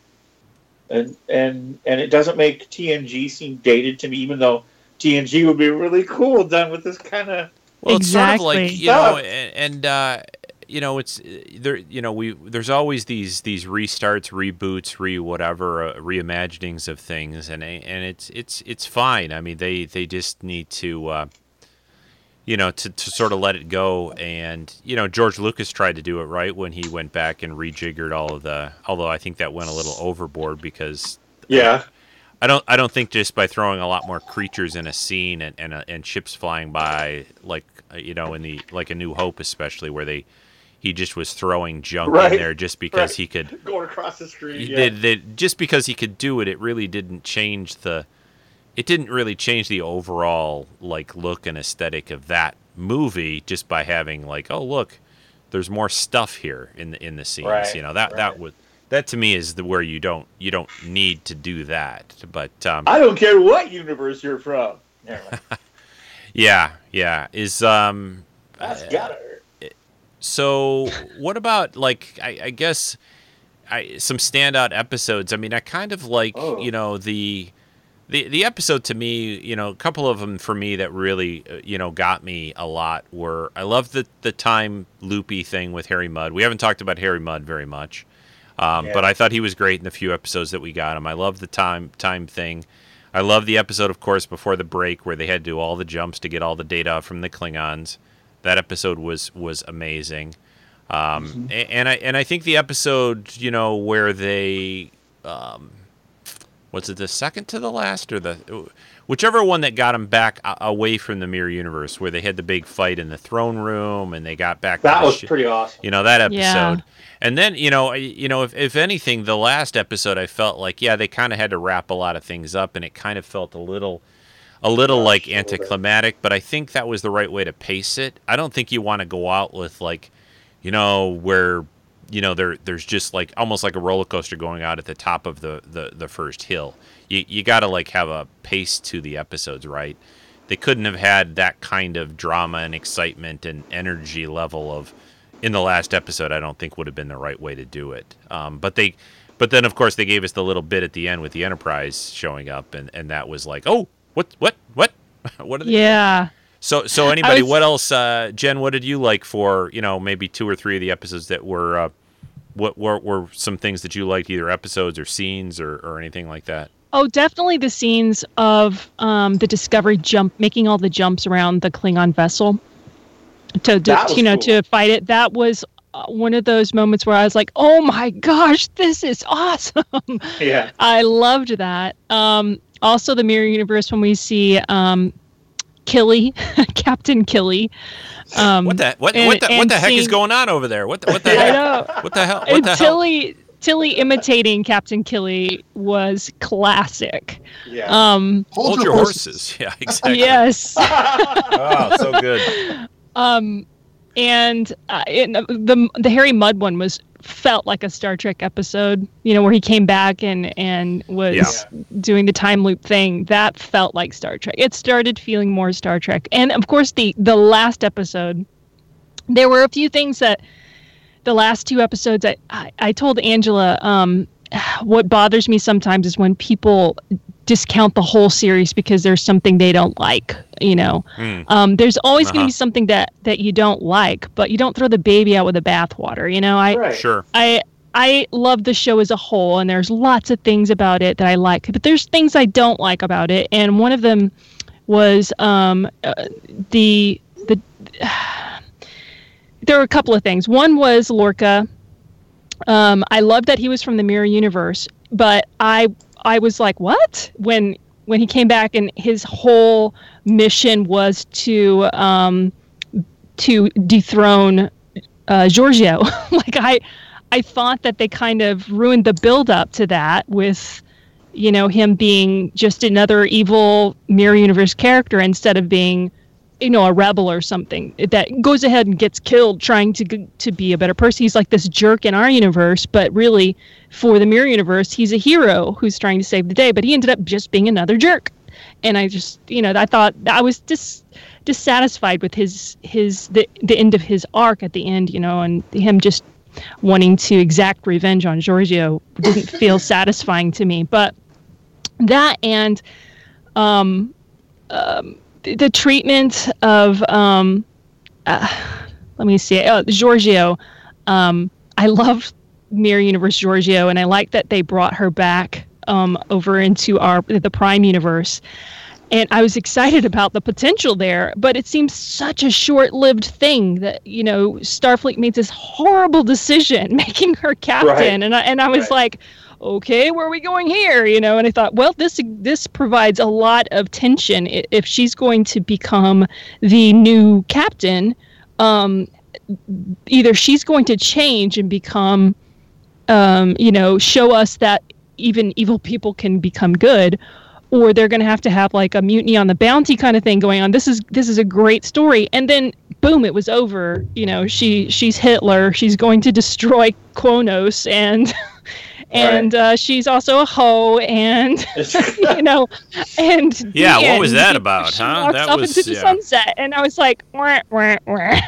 And and and it doesn't make TNG seem dated to me, even though TNG would be really cool done with this kind of Well, it's sort of like Exactly. you know, and, and uh, you know, it's there. You know, we there's always these these restarts, reboots, re whatever, uh, reimaginings of things, and and it's it's it's fine. I mean, they they just need to. Uh, you know, to, to sort of let it go, and you know, George Lucas tried to do it right when he went back and rejiggered all of the. Although I think that went a little overboard because yeah. I don't. I don't think just by throwing a lot more creatures in a scene and and, uh, and ships flying by, like uh, you know, in the like a New Hope, especially where they, he just was throwing junk Right, in there just because right. he could. Going across the street. Yeah. they- they- just because he could do it, it really didn't change the. It didn't really change the overall like look and aesthetic of that movie just by having like, oh look, there's more stuff here in the in the scenes. Right, you know that that would that to me is the where you don't you don't need to do that. But um, I don't care what universe you're from. [laughs] Yeah, yeah. Is um That's gotta hurt. So what about like I, I guess I some standout episodes. I mean, I kind of like Oh. you know the the the episode to me. You know, a couple of them for me that really uh, you know got me a lot were I love the the time loopy thing with Harry Mudd. We haven't talked about Harry Mudd very much, um, Yeah. but I thought he was great in the few episodes that we got him. I love the time time thing. I love the episode, of course, before the break where they had to do all the jumps to get all the data from the Klingons. That episode was was amazing. Um, a- and I and I think the episode, you know, where they, um, was it the second to the last or the, whichever one that got them back away from the mirror universe, where they had the big fight in the throne room and they got back. That the was shi- pretty awesome. you know that episode. Yeah. And then you know, you know, if, if anything, the last episode, I felt like yeah, they kind of had to wrap a lot of things up, and it kind of felt a little, a little like anticlimactic. But I think that was the right way to pace it. I don't think you want to go out with like, you know, where you know there there's just like almost like a roller coaster going out at the top of the the, the first hill. You you got to like have a pace to the episodes, right? They couldn't have had that kind of drama and excitement and energy level of in the last episode. I don't think would have been the right way to do it. Um, but they, but then of course they gave us the little bit at the end with the Enterprise showing up, and and that was like, oh, what what what [laughs] what are they? Yeah. So so anybody, was- what else? Uh, Jen, what did you like for you know maybe two or three of the episodes that were uh, what were, were some things that you liked, either episodes or scenes or, or anything like that? Oh, definitely the scenes of um, the Discovery jump, making all the jumps around the Klingon vessel to, to That was you know cool. to fight it. That was uh, one of those moments where I was like, "Oh my gosh, this is awesome!" Yeah. [laughs] I loved that. Um, also, the Mirror Universe when we see um, Killy, [laughs] Captain Killy. Um, What the what and- what the, what the heck is going on over there? What the, what the [laughs] I heck? know. What the hell? What And the hell? Tilly, Tilly imitating Captain Killy was classic. Yeah. Um, Hold your horses. [laughs] Yeah, exactly. yes. Oh, so good. Um, and uh, it, the the Harry Mudd one was felt like a Star Trek episode. You know, where he came back and and was Yeah. doing the time loop thing. That felt like Star Trek. It started feeling more Star Trek. And of course, the the last episode, there were a few things that the last two episodes. I I, I told Angela. Um, what bothers me sometimes is when people discount the whole series because there's something they don't like. You know, Hmm. um, there's always going Uh-huh. to be something that that you don't like, but you don't throw the baby out with the bathwater. You know, I right. Sure. I I love the show as a whole, and there's lots of things about it that I like, but there's things I don't like about it, and one of them was um, uh, the the. [sighs] there were a couple of things. One was Lorca. Um, I love that he was from the Mirror Universe, but I I was like, what when when he came back and his whole mission was to um, to dethrone uh, Georgiou. [laughs] like I I thought that they kind of ruined the build up to that with you know him being just another evil mirror universe character instead of being you know a rebel or something that goes ahead and gets killed trying to to be a better person. He's like this jerk in our universe but really for the mirror universe he's a hero who's trying to save the day but he ended up just being another jerk. And i just you know i thought i was dis dissatisfied with his his the, the end of his arc at the end you know and him just wanting to exact revenge on georgiou didn't [laughs] feel satisfying to me. But that and um um the, treatment of um uh, let me see oh, georgiou um i love mirror universe georgiou and i like that they brought her back um over into our the prime universe and I was excited about the potential there, but it seems such a short-lived thing that you know Starfleet made this horrible decision [laughs] making her captain, Right. and I and I was Right. like, okay, where are we going here? You know, and I thought, well, this this provides a lot of tension if she's going to become the new captain. Um, either she's going to change and become, um, you know, show us that even evil people can become good or they're going to have to have like a mutiny on the bounty kind of thing going on this is this is a great story and then boom it was over you know she she's hitler she's going to destroy Kronos and [laughs] and uh, she's also a hoe, and [laughs] [laughs] you know, and Yeah, the what was end, that she- about, she huh? Walks That off was- into the yeah. sunset, and I was like, wah, wah, wah.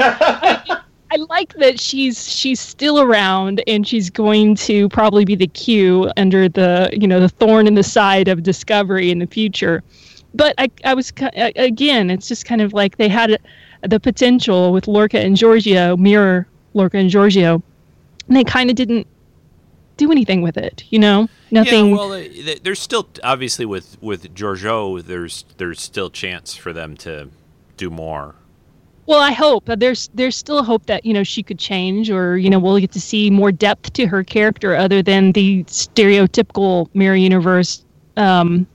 [laughs] I like that she's she's still around and she's going to probably be the cue under the you know the thorn in the side of Discovery in the future. But I I was again it's just kind of like they had the potential with Lorca and Georgiou mirror Lorca and Georgiou, and they kind of didn't do anything with it. You know, nothing. Yeah, well, they- there's still obviously with with Georgiou, there's there's still chance for them to do more. Well, I hope Uh, there's there's still hope that you know she could change, or you know we'll get to see more depth to her character other than the stereotypical mirror universe um,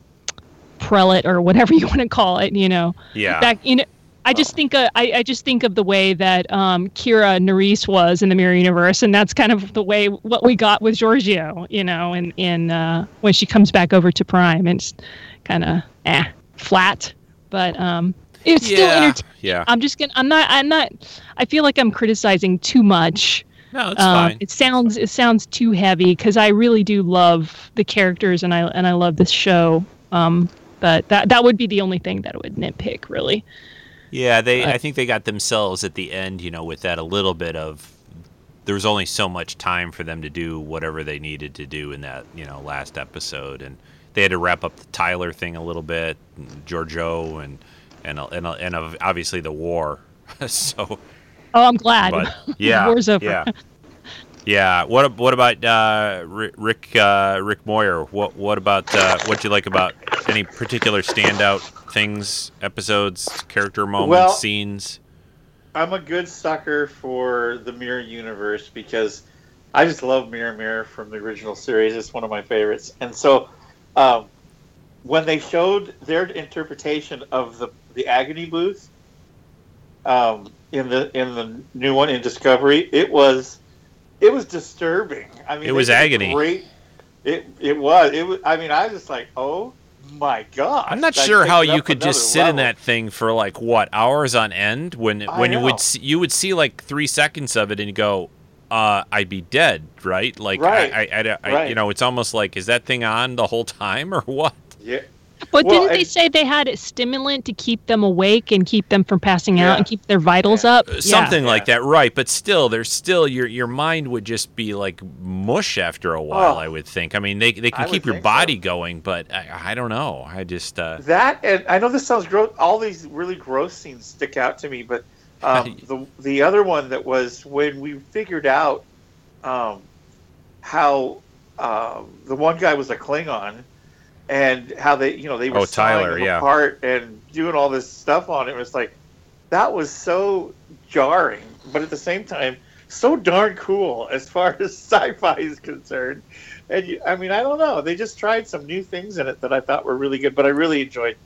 prelate or whatever [laughs] you want to call it. You know, Yeah, back you know. I just think uh, I, I just think of the way that um, Kira Nerys was in the Mirror Universe, and that's kind of the way what we got with Georgiou, you know, in in uh, when she comes back over to Prime, it's kind of eh flat, but um, it's still yeah, entertaining. yeah. I'm just gonna. I'm not. I'm not. I feel like I'm criticizing too much. No, it's Um, fine. It sounds. It sounds too heavy because I really do love the characters and I and I love this show. Um, but that that would be the only thing that I would nitpick really. Yeah, they. Uh, I think they got themselves at the end, you know, with that a little bit of. There was only so much time for them to do whatever they needed to do in that, you know, last episode, and they had to wrap up the Tyler thing a little bit, and Georgiou, and and and and obviously the war. [laughs] so, Oh, I'm glad. but [laughs] yeah, War's over. yeah, yeah. What what about uh, Rick uh, Rick Moyer? What what about uh, what you like about any particular standout things, episodes, character moments, Well- scenes? I'm a good sucker for the Mirror Universe because I just love Mirror Mirror from the original series. It's one of my favorites. And so, um, when they showed their interpretation of the the agony booth um, in the in the new one in Discovery, it was it was disturbing. I mean, It was agony. Great. It it was. It was. I mean, I was just like, oh my god. I'm not sure how you could just sit in that thing for like what hours on end when I when you would see, you would see like three seconds of it and you go, uh, I'd be dead, right? Like Right. I, I, I, I- Right. you know, it's almost like is that thing on the whole time or [laughs] what? Yeah. But Well, didn't they say they had a stimulant to keep them awake and keep them from passing Yeah. out and keep their vitals Yeah. up? Uh, Something like Yeah. that, right? But still, there's still your your mind would just be like mush after a while. Oh. I would think. I mean, they they can I keep your think so. body going, but I, I don't know. I just uh, That and I know this sounds gross. All these really gross scenes stick out to me, but [laughs] um, the the other one that was when we figured out um, how um, the one guy was a Klingon, and how they you know they were Oh, sawing Tyler, him yeah. apart and doing all this stuff on it. It was like that was so jarring, but at the same time so darn cool as far as [laughs] sci-fi is concerned. And you, I mean, I don't know. They just tried some new things in it that I thought were really good, but I really enjoyed.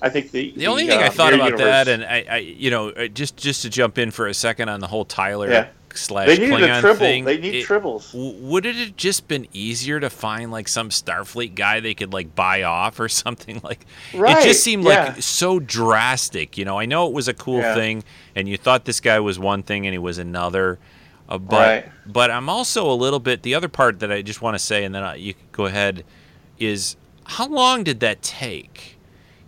I think the The only thing I uh, thought about Universe- that, and I, I, you know, uh, just just to jump in for a second on the whole Tyler Yeah. Slash they needed Klingon a thing. They need it- tribbles. w- would it have just been easier to find like some Starfleet guy they could like buy off or [laughs] something like? Right. It just seemed yeah. like so drastic. You know, I know it was a cool Yeah. thing, and you thought this guy was one thing and he was another. Uh, but Right. but I'm also a little bit. The other part that I just want to say, and then I, you can go ahead, is how long did that take?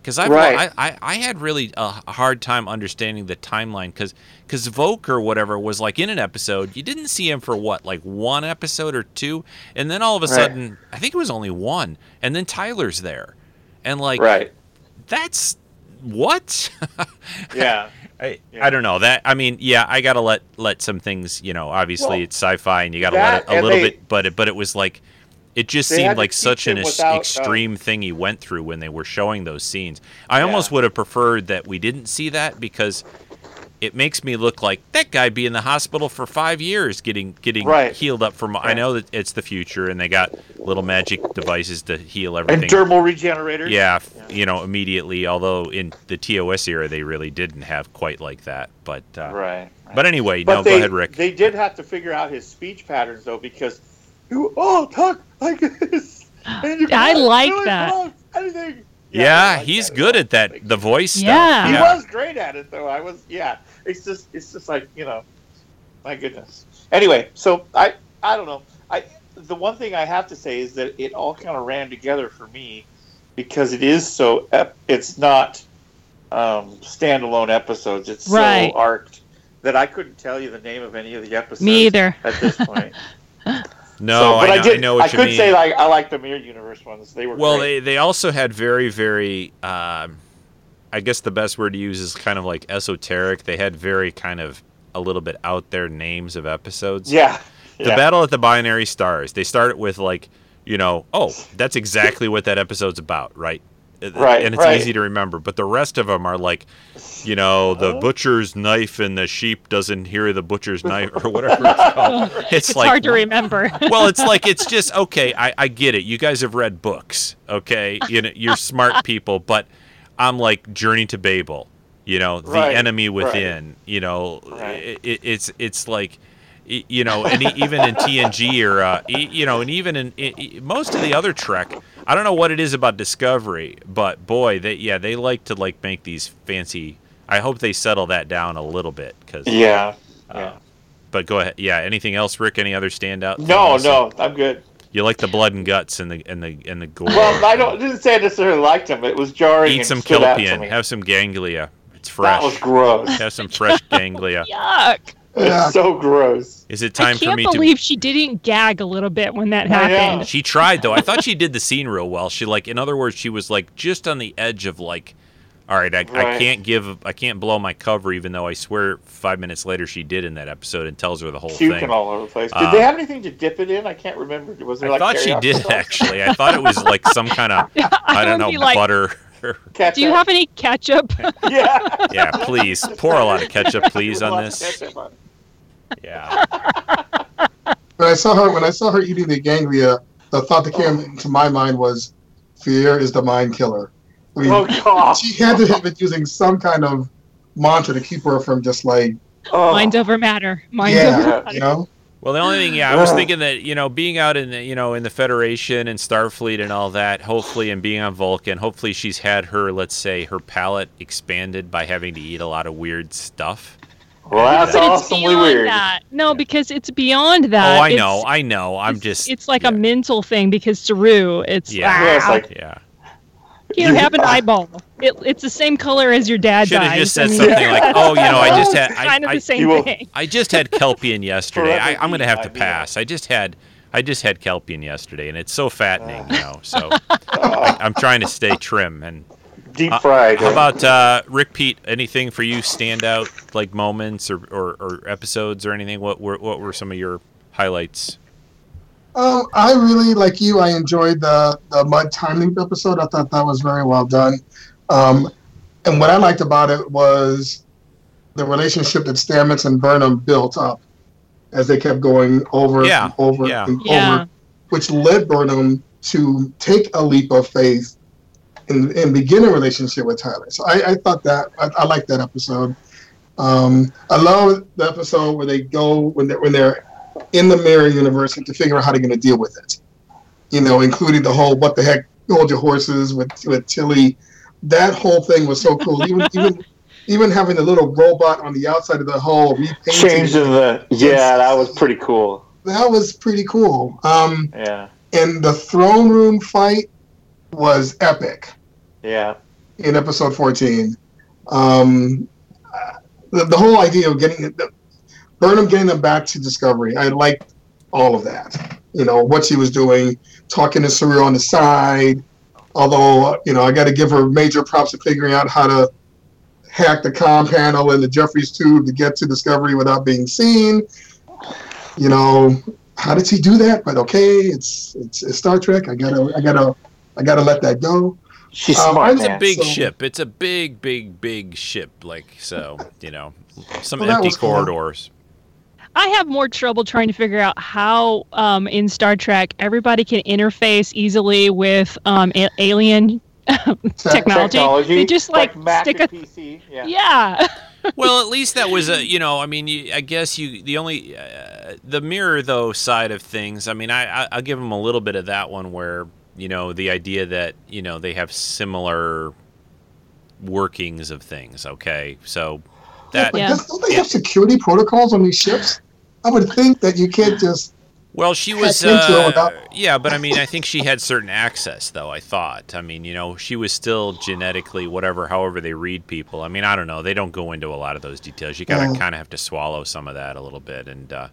Because I, Right. I I had really a hard time understanding the timeline because because Voq or whatever was like in an episode. You didn't see him for what like one episode or two, and then all of a Right. sudden I think it was only one, and then Tyler's there, and like right. that's what. [laughs] Yeah. I, Yeah. I don't know that I mean yeah I gotta let let some things you know obviously Well, it's sci-fi and you gotta that let it a little they- bit but it but it was like it just They seemed like such an without, um, extreme thing he went through when they were showing those scenes I Yeah. almost would have preferred that we didn't see that because it makes me look like that guy be in the hospital for five years getting getting Right. healed up from I know that it's the future and they got little magic devices to heal everything. And dermal regenerators. yeah, Yeah. you know, immediately. Although in the TOS era, they really didn't have quite like that. But uh, Right. but anyway, But no, they, go ahead, Rick. They did have to figure out his speech patterns though, because you oh talk like this. [laughs] and you I like really that. Anything. yeah, I like he's that. good at that. Like, The voice stuff. Yeah. He yeah. was great at it though. I was yeah. It's just it's just like you know, my goodness. Anyway, so I I don't know. I the one thing I have to say is that it all kind of ran together for me because it is so. Ep- it's not um, standalone episodes. It's Right. so arced that I couldn't tell you the name of any of the episodes. Me either. At this point, [laughs] No, So- I, but know, did, I know what you could mean. say like I like the Mirror Universe ones. They were well, great. they they also had very very. Um, I guess the best word to use is kind of like esoteric. They had very kind of a little bit out there names of episodes. yeah. The yeah. Battle at the Binary Stars. They start with like, you know, oh, that's exactly what that episode's about, right? It- Right, And it's right. easy to remember. But the rest of them are like, you know, the Oh. butcher's knife and the sheep doesn't hear the butcher's knife or whatever it's [laughs] called. It's, It's like hard to remember. [laughs] well, it's like it's just okay. I, I get it. You guys have read books, okay? You know, you're smart [laughs] people, but I'm like Journey to Babel. You know, the Right, enemy right. within. You know, Right. it, it's it's like, you know, and e- even in TNG or uh, you know, and even in, i i- most of the other Trek, I don't know what it is about Discovery, but boy, they yeah they like to like make these fancy. I hope they settle that down a little bit because. Yeah. Uh, Yeah. But go ahead. Yeah. Anything else, Rick? Any other standout? No, no, I'm good. You like the blood and guts and the and the and the gore. Well, I don't didn't say I necessarily liked them. It was jarring. Eat some stood out to kelpien. Have some ganglia. It's fresh. That was gross. Have some fresh [laughs] ganglia. Yuck. Yeah. It's so gross. Is it I time for can't me believe she didn't gag a little bit when that happened. She tried though. I thought she did the scene real well. She like, in other words, she was like just on the edge of like, all right, I, I can't give, I can't blow my cover, even though I swear five minutes later she did in that episode and tells her the whole Puking thing. all over the place. Did Uh, they have anything to dip it in? I can't remember. Was there I like thought she did sauce? actually. I thought it was like some kind of, [laughs] I don't know, be like, butter. Ketchup. Do you have any ketchup? [laughs] Yeah. yeah, please pour a lot of ketchup, [laughs] please, on this. on. Yeah. [laughs] When I saw her when I saw her eating the ganglia, the thought that came oh. into my mind was, "Fear is the mind killer." I mean, Oh god. she had to have been using some kind of mantra to keep her from just like, Oh. Mind over matter. Mind over yeah, matter. you know. Well, the only thing, yeah, I was thinking that you know, being out in the, you know, in the Federation and Starfleet and all that, hopefully, and being on Vulcan, hopefully, she's had her, let's say, her palate expanded by having to eat a lot of weird stuff. Well, that's But it's awesomely beyond weird. that. No, because it's beyond that. oh, I It's- know, I know. I'm it's- just. It's like yeah, a mental thing because Saru, it's Yeah. Yeah, it's like Yeah. You have an eyeball. It, it's the same color as your dad's Should have eyes. just said I mean, something like, "Oh, you know, I [laughs] just had, I, kind of I, the same You will- thing. I just had Kelpien yesterday. I, I'm gonna have to pass. I just had, I just had Kelpien yesterday, and it's so fattening, you know. So [laughs] uh, I'm trying to stay trim and. deep Uh, fried. How about uh, Rick Pete? Anything for you stand out like moments or, or, or episodes or anything? What were what were some of your highlights? Um, I really like you. I enjoyed the the Mudd time loop episode. I thought that was very well done. Um, and what I liked about it was the relationship that Stamets and Burnham built up as they kept going over Yeah, and over yeah. and Yeah. over, which led Burnham to take a leap of faith and, and begin a relationship with Tyler. So I, I thought that I, I liked that episode. Um, I love the episode where they go when they when they're in the mirror universe and to figure out how they're going to deal with it. You know, including the whole "what the heck, hold your horses" with with Tilly. That whole thing was so cool. even [laughs] even even having the little robot on the outside of the hull repainted. Changing the yeah, that was pretty cool. That was pretty cool. Um, Yeah, and the throne room fight was epic yeah, in episode 14. Um, the, the whole idea of getting the, Burnham getting them back to Discovery, I liked all of that. You know, what she was doing, talking to Saru on the side. Although, you know, I got to give her major props for figuring out how to hack the comm panel in the Jefferies tube to get to Discovery without being seen. You know, how did she do that? But okay, it's it's, it's Star Trek. I gotta I gotta I gotta let that go. she's Um, smart, I'm It's a big so- ship. It's a big, big, big ship. Like so, you know, some Well, empty corridors. cool. Corridors. I have more trouble trying to figure out how um, in Star Trek everybody can interface easily with um, a- alien [laughs] technology. They just like, Mac stick and a PC. Yeah. [laughs] yeah. well, at least that was a you know. I mean, you, I guess you the only uh, the mirror though side of things. I mean, I, I I'll give them a little bit of that one where you know the idea that you know they have similar workings of things. Okay, so that Yeah. does- don't they have security protocols on these ships? I would think that you can't just Well, she was. hacked into it Uh, without- yeah, but I mean, I think she had certain access, though. I thought. I mean, you know, she was still genetically whatever, however they read people. I mean, I don't know. They don't go into a lot of those details. You gotta Yeah. kind of have to swallow some of that a little bit. And uh,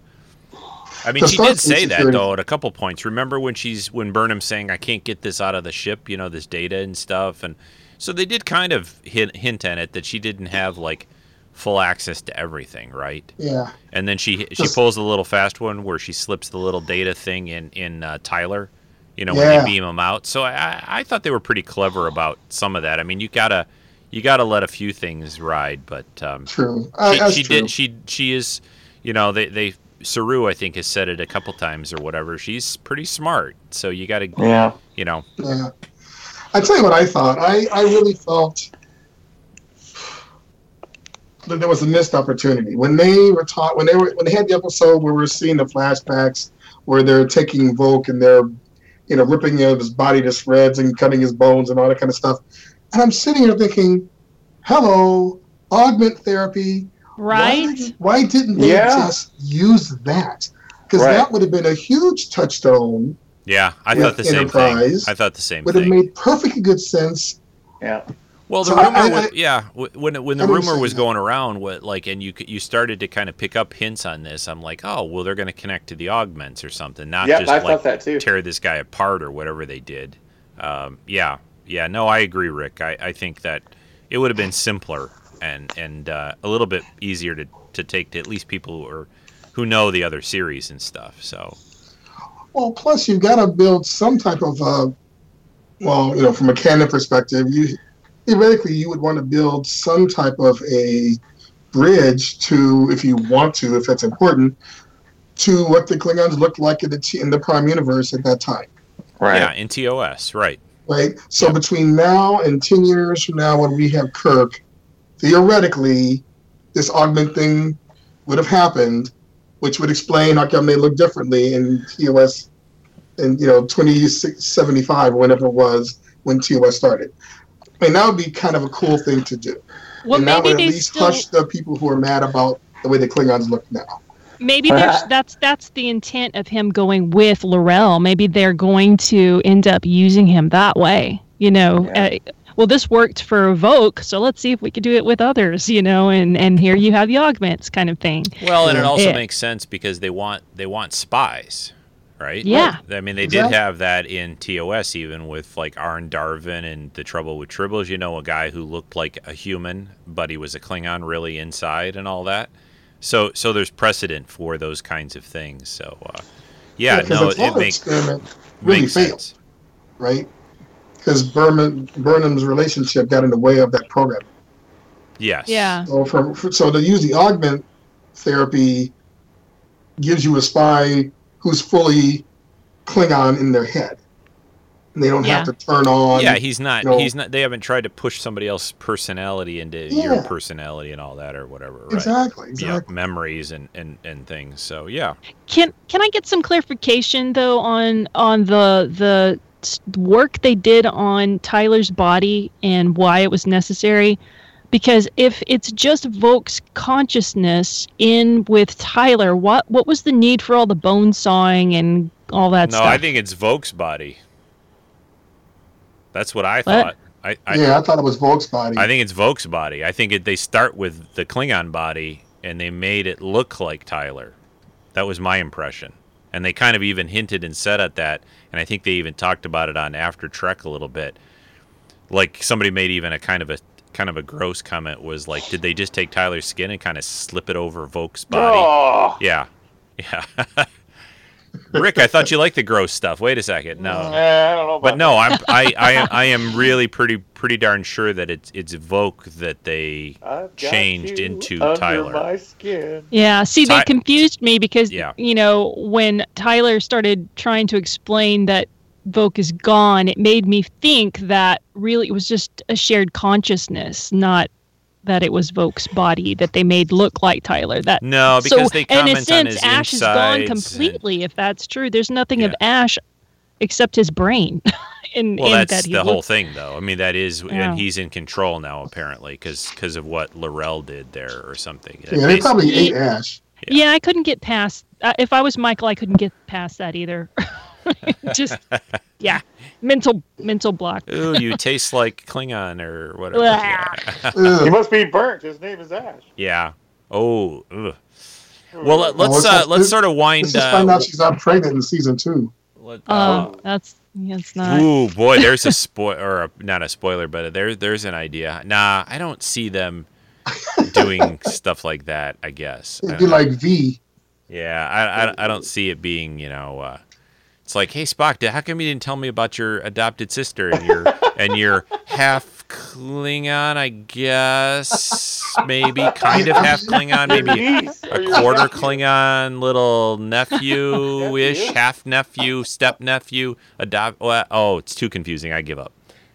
I mean, The she did say that though at a couple points. Remember when she's when Burnham's saying, "I can't get this out of the ship," you know, this data and stuff, and so they did kind of hint, hint at it that she didn't have like full access to everything, right? Yeah. And then she she Just- pulls the little fast one where she slips the little data thing in in uh, Tyler, you know, when they beam him out. So I I- I thought they were pretty clever about some of that. I mean, you gotta you gotta let a few things ride, but um, True. Uh, she, she true. did she she is, you know, they they Saru I think has said it a couple times or whatever. She's pretty smart, so you gotta Yeah. you know Yeah. I tell you what I thought. I, I really felt that there was a missed opportunity when they were taught when they were when they had the episode where we're seeing the flashbacks where they're taking Voq and they're you know ripping you know, his body to shreds and cutting his bones and all that kind of stuff. And I'm sitting here thinking, hello, augment therapy. Right? Why, did- why didn't they Yeah. just use that? Because Right. that would have been a huge touchstone. yeah I thought the same thing. I thought the same Would have made perfectly good sense Yeah. Well, the So rumor, I- was, yeah, when when the rumor was that. going around, what like, and you you started to kind of pick up hints on this. I'm like, oh, well, they're going to connect to the augments or something, not Yep, just I like that too. tear this guy apart or whatever they did. Um, yeah, yeah, no, I agree, Rick. I, I think that it would have been simpler and and uh, a little bit easier to, to take to at least people who are who know the other series and stuff. So Well, plus you've got to build some type of, uh, well, you know, from a canon perspective, you theoretically you would want to build some type of a bridge to, if you want to, if that's important, to what the Klingons looked like in the T- in the Prime Universe at that time, Right. yeah, in TOS, right? right? So Yeah. between now and ten years from now, when we have Kirk, theoretically, this augment thing would have happened, which would explain how come they look differently in TOS in you know 2075 whenever it was when TOS started. I mean that would be kind of a cool thing to do. Well, and that would at least still, hush the people who are mad about the way the Klingons look now. maybe there's that's that's the intent of him going with L'Rell. Maybe they're going to end up using him that way. You know, Yeah. uh, well, this worked for Voq, so let's see if we could do it with others. You know, and and here you have the augments kind of thing. Well, and it also Yeah. makes sense because they want they want spies, right? Yeah. I mean, they Exactly. did have that in TOS, even with like Arne Darvin and the Trouble with Tribbles. You know, a guy who looked like a human, but he was a Klingon really inside and all that. So, so there's precedent for those kinds of things. So, uh, yeah, 'cause no, the it, makes experiment really makes failed, sense. right? Because Burnham Burnham's relationship got in the way of that program. Yes. Yeah. So from so to use the augment therapy gives you a spy who's fully Klingon in their head. And they don't Yeah. have to turn on. Yeah, he's not. you know- he's not. They haven't tried to push somebody else's personality into your personality and all that or whatever. Right? exactly, Yeah, exactly. memories and, and, and things. So yeah. Can can I get some clarification though on on the the work they did on Tyler's body and why it was necessary? Because if it's just Voq's consciousness in with Tyler, what what was the need for all the bone sawing and all that no, stuff? No, I think it's Voq's body. That's what I What? thought. I I, yeah, I thought it was Voq's body. I think it's Voq's body. I think it, they start with the Klingon body and they made it look like Tyler. That was my impression. And they kind of even hinted and said at that, and I think they even talked about it on After Trek a little bit. Like somebody made even a kind of a kind of a gross comment was like, did they just take Tyler's skin and kind of slip it over Voq's body? Oh. Yeah, yeah. [laughs] Rick, I thought you liked the gross stuff. Wait a second, no. I don't know about But no, I'm I, [laughs] I am I am really pretty pretty darn sure that it's it's Voq that they that. I've got changed into under Tyler. my skin. Yeah, see, they confused me because Yeah. you know when Tyler started trying to explain that Voq is gone, it made me think that really it was just a shared consciousness, not that it was Voq's body that they made look like Tyler. That No, because so they in comment a on sense, his Ash is gone insides and- completely. If that's true, there's nothing of Ash except his brain. [laughs] in, well, in that's that he the whole thing, though. I mean, that is, Yeah. and he's in control now apparently because because of what L'Rell did there or something. Yeah, they probably ate Ash. Yeah, I couldn't get past. Uh, if I was Michael, I couldn't get past that either. [laughs] [laughs] Just yeah, mental mental block. Ooh, you [laughs] taste like Klingon or whatever. Blah. yeah. He must be burnt. His name is Ash. Yeah. Oh. ugh. Well, let- let's let's uh, let's sort of wind. Let's just Uh, find out she's not pregnant in season two. let- Oh, that's that's not. Ooh, boy, there's a spoil or a, not a spoiler, but there there's an idea. Nah, I don't see them [laughs] doing stuff like that. I guess. It'd be don't- like V. yeah, I, I, I don't see it being you know. Uh, it's like, hey Spock, how come you didn't tell me about your adopted sister and your and your half Klingon? I guess maybe kind of half [laughs] Klingon, maybe a quarter. Klingon, little nephew ish, half nephew, step nephew, adopt. Oh, it's too confusing. I give up.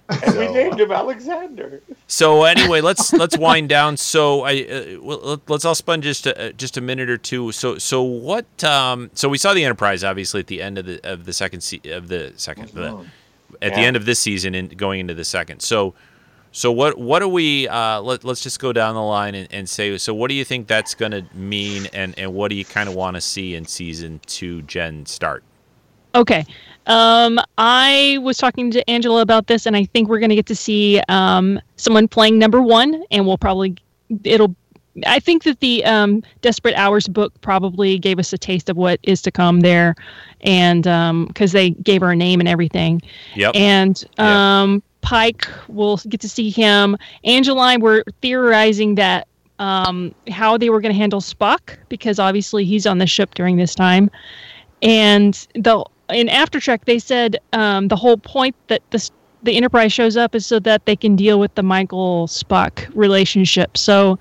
And [laughs] we named him Alexander. So anyway, let's let's wind down. So I uh, well, let- let's all spend just a, uh, just a minute or two. So so what? Um, so we saw the Enterprise obviously at the end of the of the second se- of the second the, at the end of this season and going into the second. So so what what do we? Uh, let let's just go down the line and, and say. So what do you think that's going to mean, and and what do you kind of want to see in season two? Gen start. Okay. Um, I was talking to Angela about this, and I think we're going to get to see um, someone playing number one, and we'll probably it'll. I think that the um, Desperate Hours book probably gave us a taste of what is to come there, and because they gave her a name and everything. Yep. And um, Pike, we'll get to see him. Angela and I were theorizing that um, how they were going to handle Spock because obviously he's on the ship during this time, and the in After Trek they said um, the whole point that the the Enterprise shows up is so that they can deal with the Michael Spock relationship. So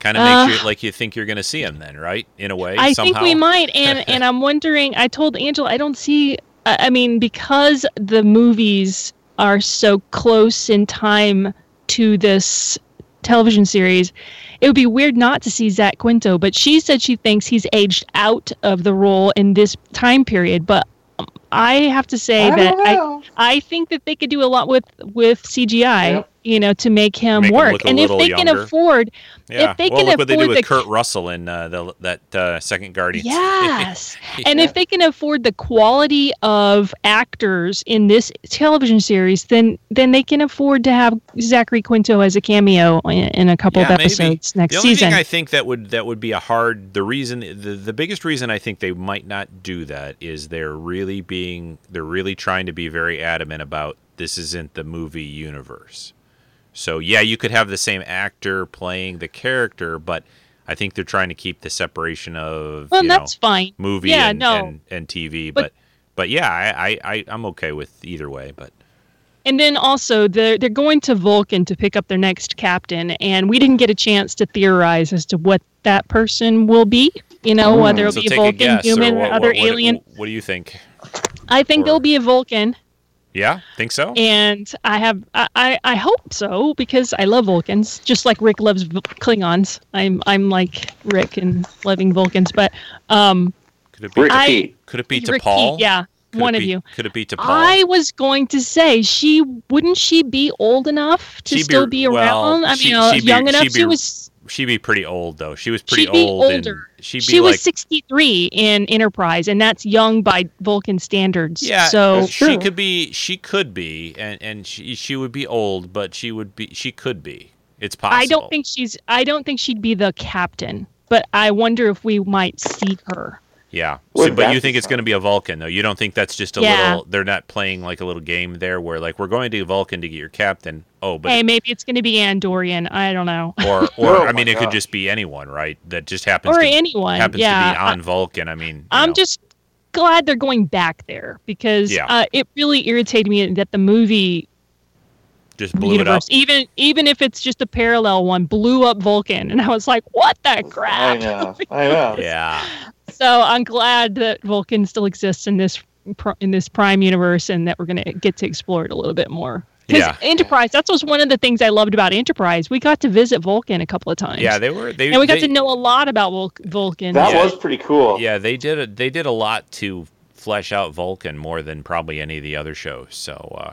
kind of Uh, makes you like you think you're going to see him then, right? In a way. I somehow. think we might, and [laughs] and I'm wondering. I told Angela I don't see. I mean, because the movies are so close in time to this television series, it would be weird not to see Zach Quinto. But she said she thinks he's aged out of the role in this time period. But um, I have to say I that I. I think that they could do a lot with with CGI. Yep. You know, to make him Make him work, a and if they can younger. afford, Yeah. if they well, can look what they do afford with the- Kurt Russell in uh, the that uh, second Guardians. [laughs] yes, [laughs] And if they can afford the quality of actors in this television series, then then they can afford to have Zachary Quinto as a cameo in, in a couple Yeah, of maybe. episodes next the only season. thing I think that would that would be a hard. The reason, the, the biggest reason I think they might not do that is they're really being they're really trying to be very adamant about this isn't the movie universe. So yeah, you could have the same actor playing the character, but I think they're trying to keep the separation of well, you know, that's fine. movie Yeah, and, no. and, and TV. But But- but, yeah, I, I, I'm okay with either way. But And then also they're they're going to Vulcan to pick up their next captain, and we didn't get a chance to theorize as to what that person will be. You know, Hmm. whether it'll so be a take a Vulcan, human, or what, other what, what- alien. What, do you think? I think or- there'll be a Vulcan. Yeah, think so. and I have I, I I hope so because I love Vulcans, just like Rick loves V- Klingons. I'm I'm like Rick and loving Vulcans, but um, Could it be? I- Could it be to Rick Paul? Yeah, Could one it of you. Could it be T'Pol? I was going to say she wouldn't she be old enough to She'd be- still be, well, around? I she- mean, uh, she'd be- young enough. she'd be- she was She'd be pretty old though. She was pretty she'd be old. older. And she'd be she like, was 63 in Enterprise, and that's young by Vulcan standards. yeah. so she true. could be. She could be, and and she she would be old, but she would be. She could be. It's possible. I don't think she's. I don't think she'd be the captain. But I wonder if we might see her. Yeah. So, but you think it's going to be a Vulcan though? You don't think that's just a Yeah. little? They're not playing like a little game there where like we're going to Vulcan to get your captain. Oh, but hey, maybe it's going to be Andorian. I don't know. or or [laughs] Oh I my mean, it could just be anyone, right? That just happens Or to anyone. happens yeah. to be on Vulcan. I mean, I, am know. just glad they're going back there because Yeah. uh, it really irritated me that the movie just blew it up. even even if it's just a parallel one, blew up Vulcan, and I was like, "What the I crap?" know. [laughs] I know. Yeah. So I'm glad that Vulcan still exists in this in this Prime universe, and that we're going to get to explore it a little bit more. Because Yeah. Enterprise, that was one of the things I loved about Enterprise. We got to visit Vulcan a couple of times. Yeah, they were. They and we got they- to know a lot about Vul- Vulcan. That Yeah. was pretty cool. Yeah, they did. A, they did a lot to flesh out Vulcan more than probably any of the other shows. So, uh,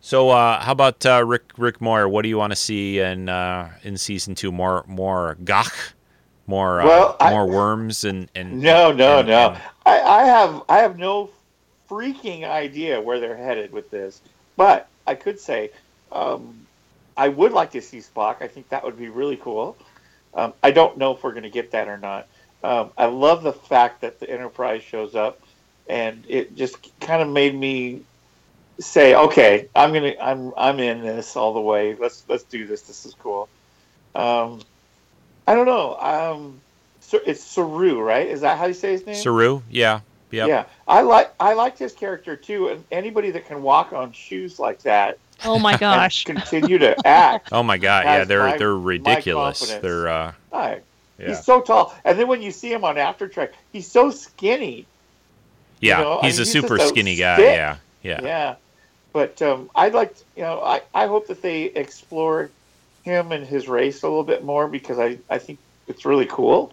so uh, how about uh, Rick Rick Moore? What do you want to see in uh, in season two? More more Gagh, More uh, Well, I- more worms and and No, no, and- no. and- I, I have I have no freaking idea where they're headed with this, but I could say um, I would like to see Spock. I think that would be really cool. Um, I don't know if we're going to get that or not. Um, I love the fact that the Enterprise shows up, and it just kind of made me say, "Okay, I'm gonna, I'm, I'm in this all the way. Let's, let's do this. This is cool." Um, I don't know. Um, it's Saru, right? Is that how you say his name? Saru, yeah, yep. Yeah, I like I liked his character too, and anybody that can walk on shoes like that Oh my [laughs] gosh. continue to act. [laughs] Oh my god, yeah, they're my- they're ridiculous. They're uh, Hi. yeah, He's so tall, and then when you see him on After Trek, he's so skinny. yeah. know, I he's mean, a he's super just a skinny guy. Yeah, yeah, Yeah, but um, I'd like to, you know I, I hope that they explore him and his race a little bit more because I, I think it's really cool.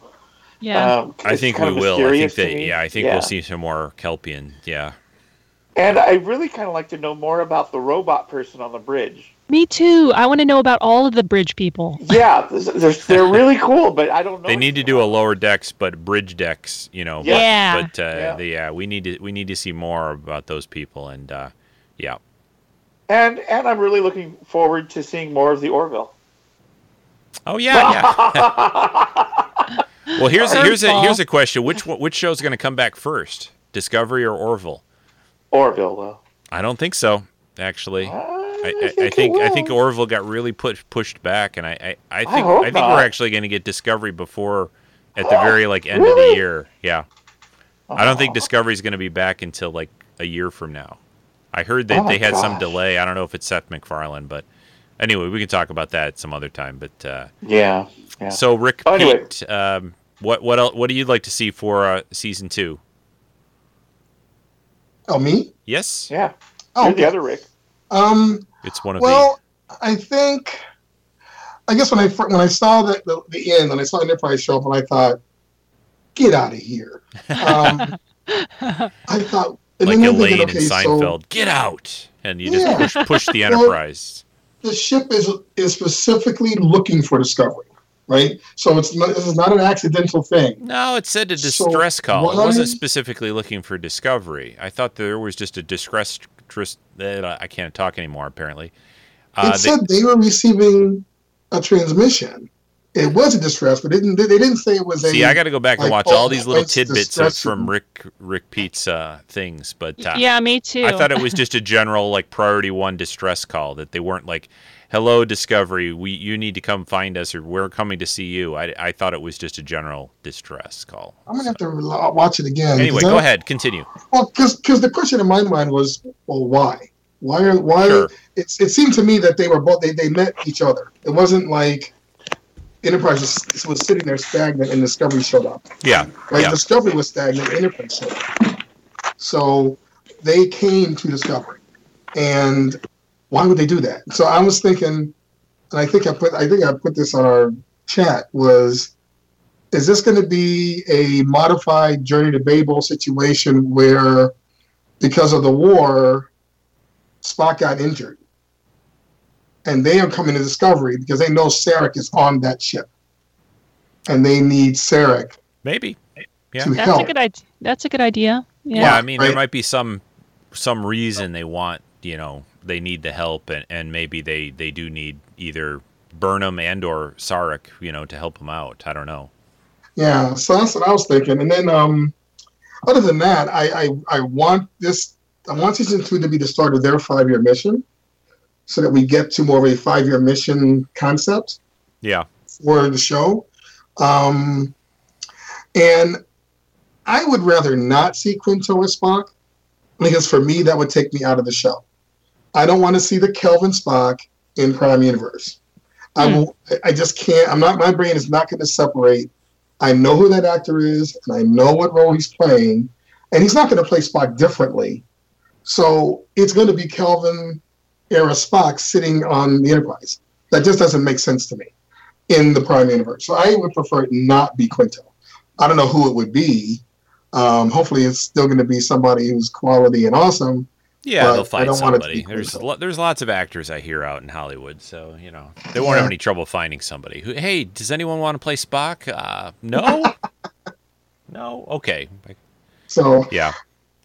Yeah. Um, I think we will. I think that yeah, I think we'll see some more Kelpien. Yeah. And I really kind of like to know more about the robot person on the bridge. Me too. I want to know about all of the bridge people. Yeah, they're, they're [laughs] really cool, but I don't know. They need to do a lower decks, but bridge decks, you know. Yeah. Yeah. But uh, Yeah. The, yeah, we need to we need to see more about those people, and uh, yeah, And and I'm really looking forward to seeing more of the Orville. Oh yeah, yeah. [laughs] well, here's a, here's a here's a question: which which show's going to come back first, Discovery or Orville? Orville, though. I don't think so, actually. I, I, I it think I think. Orville got really put, pushed back, and I I, I think hope I, think not. we're actually going to get Discovery before at the very like end of the year. Yeah, I don't think Discovery's going to be back until like a year from now. I heard that Oh they had some delay. I don't know if it's Seth MacFarlane, but anyway, we can talk about that some other time. But uh, Yeah. Yeah. so Rick, Oh, anyway. Pete, um, what what else, what do you like to see for uh, season two? Oh, me? Yes, Yeah. Oh, You're the other Rick. um, it's one of well, I think, I guess when I when I saw the, the, the end and I saw Enterprise show up, and I thought, get out of here. Um, [laughs] I thought, the and like then Elaine thinking, and okay, so Seinfeld. Get out, and you just Yeah. push push the [laughs] Well, Enterprise. The ship is is specifically looking for Discovery, right? So it's not, this is not an accidental thing. No, it said a So distress call. It wasn't specifically looking for discovery. I thought there was just a distress. uh, I can't talk anymore. Apparently, uh, it they- said they were receiving a transmission. It was a distress, but it didn't, they didn't say it was a. see, I got to go back and like, watch all oh, these little tidbits of, from. Rick Rick Pete's uh, things. But uh, yeah, me too. I thought it was [laughs] just a general like priority one distress call that they weren't like, "Hello, Discovery, we you need to come find us," or "We're coming to see you." I, I thought it was just a general distress call. I'm gonna have to re- watch it again. Anyway, 'cause I go don't- ahead, continue. Well, because the question in my mind was, well, why? Why are why? Sure. It's it seemed to me that they were both they, they met each other. It wasn't like Enterprise was, was sitting there stagnant and Discovery showed up. Yeah, Like Yeah. Discovery was stagnant, Enterprise showed up. So they came to Discovery, and why would they do that? So I was thinking, and I think I put I think I put this on our chat was. Is this going to be a modified Journey to Babel situation where, because of the war, Spock got injured, and they are coming to Discovery because they know Sarek is on that ship, and they need Sarek maybe. Yeah. to That's help. a good idea. That's a good idea. Yeah, Yeah. I mean, there might be some some reason they want, you know, they need the help, and, and maybe they they do need either Burnham and or Sarek, you know, to help them out. I don't know. Yeah, so that's what I was thinking. And then, um, other than that, I, I I want this. I want season two to be the start of their five year mission, so that we get to more of a five year mission concept Yeah, for the show. Um, and I would rather not see Quinto as Spock because for me that would take me out of the show. I don't want to see the Kelvin Spock in Prime Universe. I Hmm. will. I just can't. I'm not. My brain is not going to separate. I know who that actor is, and I know what role he's playing, and he's not going to play Spock differently. So it's going to be Kelvin era Spock sitting on the Enterprise. That just doesn't make sense to me in the Prime Universe. So I would prefer it not be Quinto. I don't know who it would be. Um, hopefully, it's still going to be somebody who's quality and awesome. Yeah, they'll I find don't want it to somebody. There's lo- there's lots of actors I hear out in Hollywood, so you know they won't Yeah. have any trouble finding somebody. Who, hey, does anyone want to play Spock? Uh, no, [laughs] no. Okay, So yeah,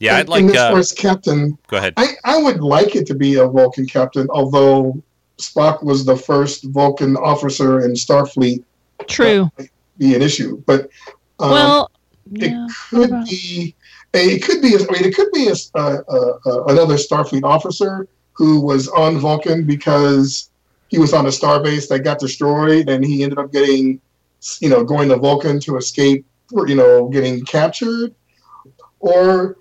yeah. I'd and- and like. as far Uh, as captain, go ahead. I, I would like it to be a Vulcan captain, although Spock was the first Vulcan officer in Starfleet True. be an issue. But um, well, it yeah. could about- be it could be I mean it could be a, uh, uh, uh, another Starfleet officer who was on Vulcan because he was on a starbase that got destroyed and he ended up getting you know going to Vulcan to escape or you know getting captured or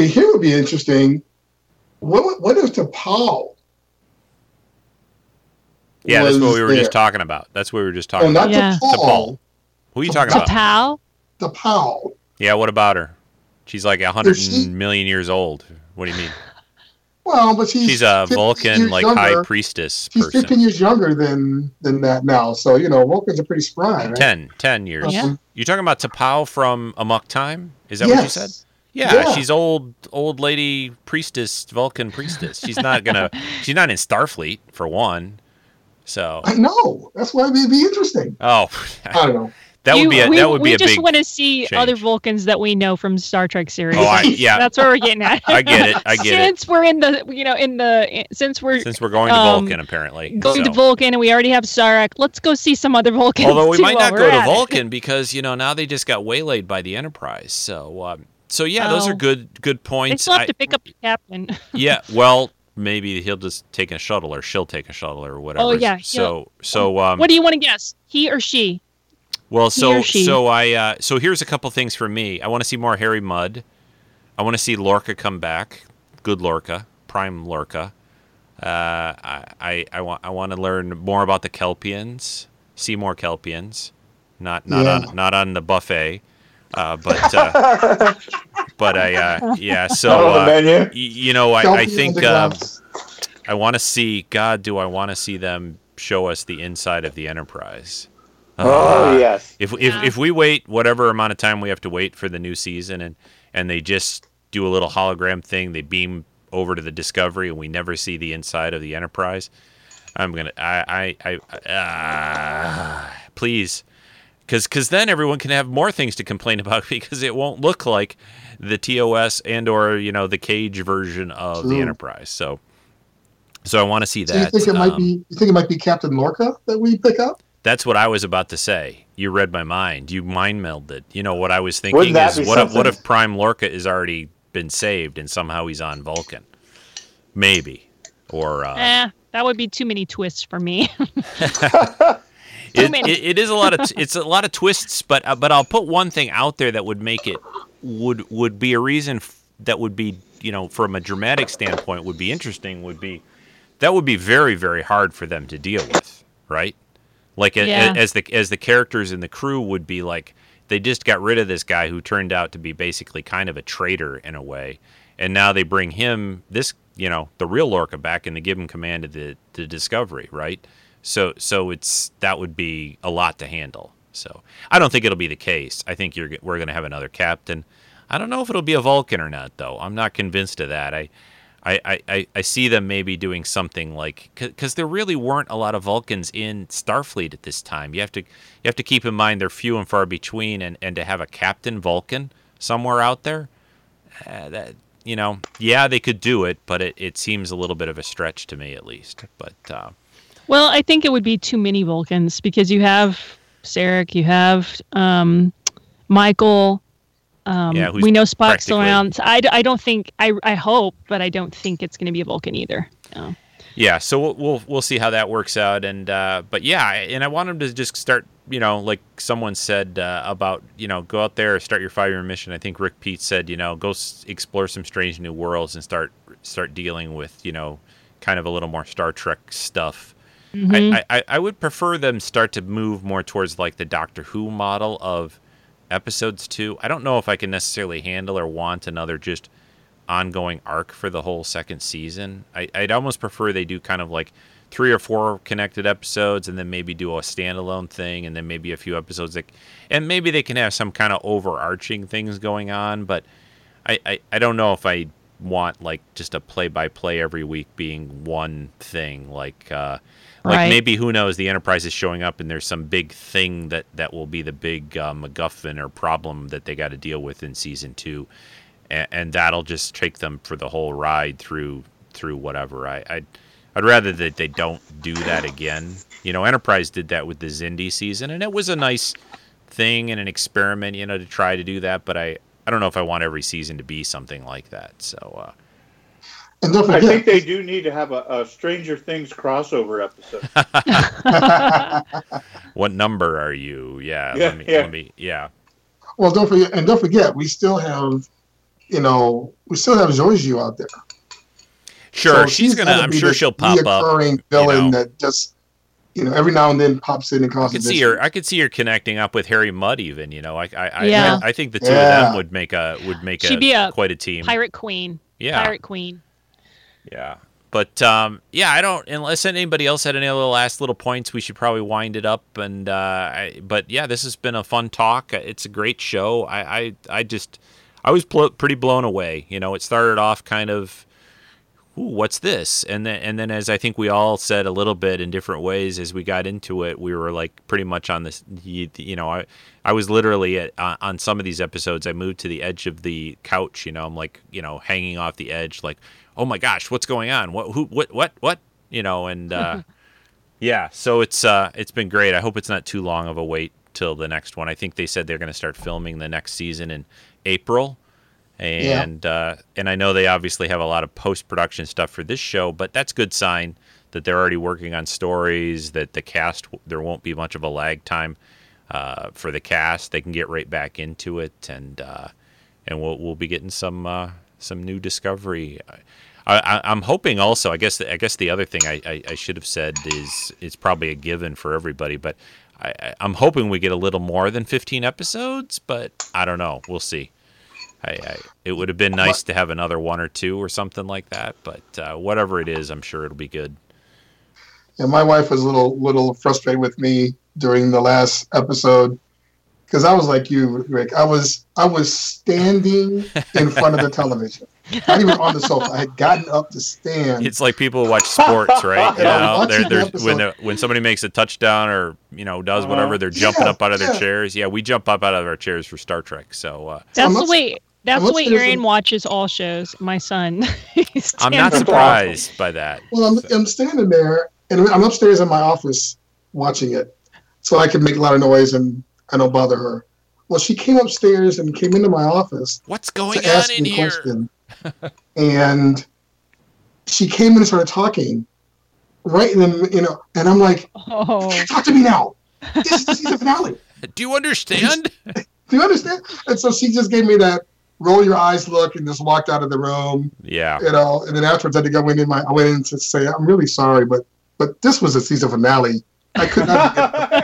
here would be interesting what what if T'Pol Yeah, that's what we were there? just talking about. That's what we were just oh talking about. not Yeah. T'Pol T'Pol. Who are you talking about? T'Pau? T'Pol Yeah, what about her? She's like a hundred she- million years old. What do you mean? [laughs] well but she's She's a 15 Vulcan, years like younger. high priestess She's person. 15 years younger than than that now. So, you know, Vulcans are pretty spry, right? 10, 10 years. Yeah. You talking about T'Pau from Amok Time? Is that what you said? Yeah, Yeah. she's old, old lady priestess, Vulcan priestess. She's not gonna. [laughs] she's not in Starfleet for one. So, I know. That's why it'd be interesting. oh, I don't know. [laughs] that You- would be a, we, that would be a big. We just want to see change. other Vulcans that we know from Star Trek series. Oh, I, [laughs] yeah, That's where we're getting at. I get it. I get it. since we're in the, you know, in the, since we're Since we're going to um, Vulcan, apparently. going to. Vulcan and we already have Sarek, let's go see some other Vulcans. Although we too might not go to at it. Vulcan because you know now they just got waylaid by the Enterprise. So, um, so yeah, those are Oh. good good They points. still have I- to pick up the captain. [laughs] yeah, well, maybe he'll just take a shuttle or she'll take a shuttle or whatever. Oh, yeah, So so um what do you want to guess? He or she? well he so she? so I uh so here's a couple things for me. I want to see more Harry Mudd. I want to see Lorca come back. Good Lorca, prime Lorca. Uh, I I, I want I want to learn more about the Kelpiens. See more Kelpiens. Not not Yeah. on not on the buffet. Uh, but uh, [laughs] but I uh, yeah so uh, y- you know I, I think on uh. I want to see. God, do I want to see them show us the inside of the Enterprise? Oh Uh, yes. If Yeah. if if we wait whatever amount of time we have to wait for the new season, and and they just do a little hologram thing, they beam over to the Discovery, and we never see the inside of the Enterprise. I'm gonna. I I I. Uh, please. Because cause then everyone can have more things to complain about [laughs] because it won't look like the TOS and or you know the cage version of the Enterprise. So so I want to see So you that. think it might Um, be you think it might be Captain Lorca that we pick up? That's what I was about to say. You read my mind. You mind melded. You know what I was thinking Wouldn't that is what if, what if Prime Lorca has already been saved and somehow he's on Vulcan? Maybe. Or uh, Eh, that would be too many twists for me. [laughs] [laughs] it, it, it is a lot of it's a lot of twists, but uh, but I'll put one thing out there that would make it would would be a reason f- that would be you know from a dramatic standpoint would be interesting would be that would be very very hard for them to deal with, right? Like a, Yeah. as the as the characters in the crew would be like they just got rid of this guy who turned out to be basically kind of a traitor in a way, and now they bring him this you know the real Lorca back and they give him command of the the Discovery, right? So so it's that would be a lot to handle. So I don't think it'll be the case. I think we're going to have another captain. I don't know if it'll be a Vulcan or not though. I'm not convinced of that. I I, I, I- I see them maybe doing something like because there really weren't a lot of Vulcans in Starfleet at this time. You have to you have to keep in mind they're few and far between, and, and to have a Captain Vulcan somewhere out there, uh, that you know, yeah, they could do it, but it, it seems a little bit of a stretch to me at least. But uh, well, I think it would be too many Vulcans because you have Sarek, you have um, Michael. Um, Yeah, we know Spock's still around. I, I don't think I I hope, but I don't think it's going to be a Vulcan either. No. Yeah, so we'll, we'll we'll see how that works out, and uh, but yeah, and I want him to just start, you know, like someone said uh, about, you know, go out there, start your five year mission. I think Rick Pete said, you know, go s- explore some strange new worlds and start start dealing with, you know, kind of a little more Star Trek stuff. Mhm. I, I I would prefer them start to move more towards like the Doctor Who model of episodes too. I don't know if I can necessarily handle or want another just ongoing arc for the whole second season. I, I'd almost prefer they do kind of like three or four connected episodes and then maybe do a standalone thing and then maybe a few episodes that and maybe they can have some kind of overarching things going on, but I, I, I don't know if I want like just a play by play every week being one thing. Like uh, like Right. maybe who knows the Enterprise is showing up and there's some big thing that that will be the big uh, MacGuffin or problem that they got to deal with in season two, and, and that'll just take them for the whole ride through through whatever. I I'd, I'd rather that they don't do that again. You know, Enterprise did that with the Xindi season, and it was a nice thing and an experiment, you know, to try to do that. But I I don't know if I want every season to be something like that. So. Uh, And don't I think they do need to have a, a Stranger Things crossover episode. [laughs] [laughs] what number are you? Yeah, Yeah, let me, yeah. let me, yeah. well, don't forget, and don't forget, we still have, you know, we still have Georgiou out there. Sure, So she's gonna. gotta I'm be sure this she'll pop up. reoccurring villain know. that just, you know, every now and then pops in and causes. I causes. could see issues. her. I could see her connecting up with Harry Mudd. Even you know, I, I, I, Yeah. I, think the two of them would make a would make She'd a, be a quite a team. Pirate Queen. yeah, Pirate Queen. Yeah. But um, yeah, I don't. Unless anybody else had any other last little points, we should probably wind it up. And uh, I, but yeah, this has been a fun talk. It's a great show. I, I, I just, I was pl- pretty blown away. You know, it started off kind of ooh, what's this? And then and then as I think we all said a little bit in different ways as we got into it, we were like pretty much on this. You, you know, I I was literally at, uh, on some of these episodes. I moved to the edge of the couch. You know, I'm like you know hanging off the edge, like oh my gosh, what's going on? What who what what what? You know, and uh, [laughs] yeah, so it's uh it's been great. I hope it's not too long of a wait till the next one. I think they said they're going to start filming the next season in April and uh, and I know they obviously have a lot of post production stuff for this show, but that's good sign that they're already working on stories. That the cast there won't be much of a lag time uh, for the cast. They can get right back into it, and uh, and we'll we'll be getting some uh, some new discovery. I, I, I'm hoping also. I guess I guess the other thing I, I, I should have said is it's probably a given for everybody, but I, I- I'm hoping we get a little more than 15 episodes, but I don't know. We'll see. I, I, it would have been nice to have another one or two or something like that, but uh, whatever it is, I'm sure it'll be good. And my wife was a little little frustrated with me during the last episode because I was like you, Rick. I was I was standing in front of the television, not even on the sofa. I had gotten up to stand. It's like people who watch sports, right? [laughs] You know, they're, they're, episode. when the, when somebody makes a touchdown or you know does whatever, they're jumping Yeah, up out of their yeah. chairs. Yeah, we jump up out of our chairs for Star Trek. So uh, That's I'm the way. That's I'm the way upstairs Arian in- watches all shows. My son. [laughs] I'm not surprised by that. Well, I'm, I'm standing there, and I'm upstairs in my office watching it, so I can make a lot of noise and I don't bother her. Well, she came upstairs and came into my office What's going to on ask in me here? question, and she came in and started talking. Right in the, you know, and I'm like, Oh. talk to me now. This is the season finale. [laughs] Do you understand? [laughs] Do you understand? And so she just gave me that roll your eyes look and just walked out of the room, yeah. you know. And then afterwards, I had to go in. in my, I went in to say, I'm really sorry, but but this was a season finale. I could not. [laughs]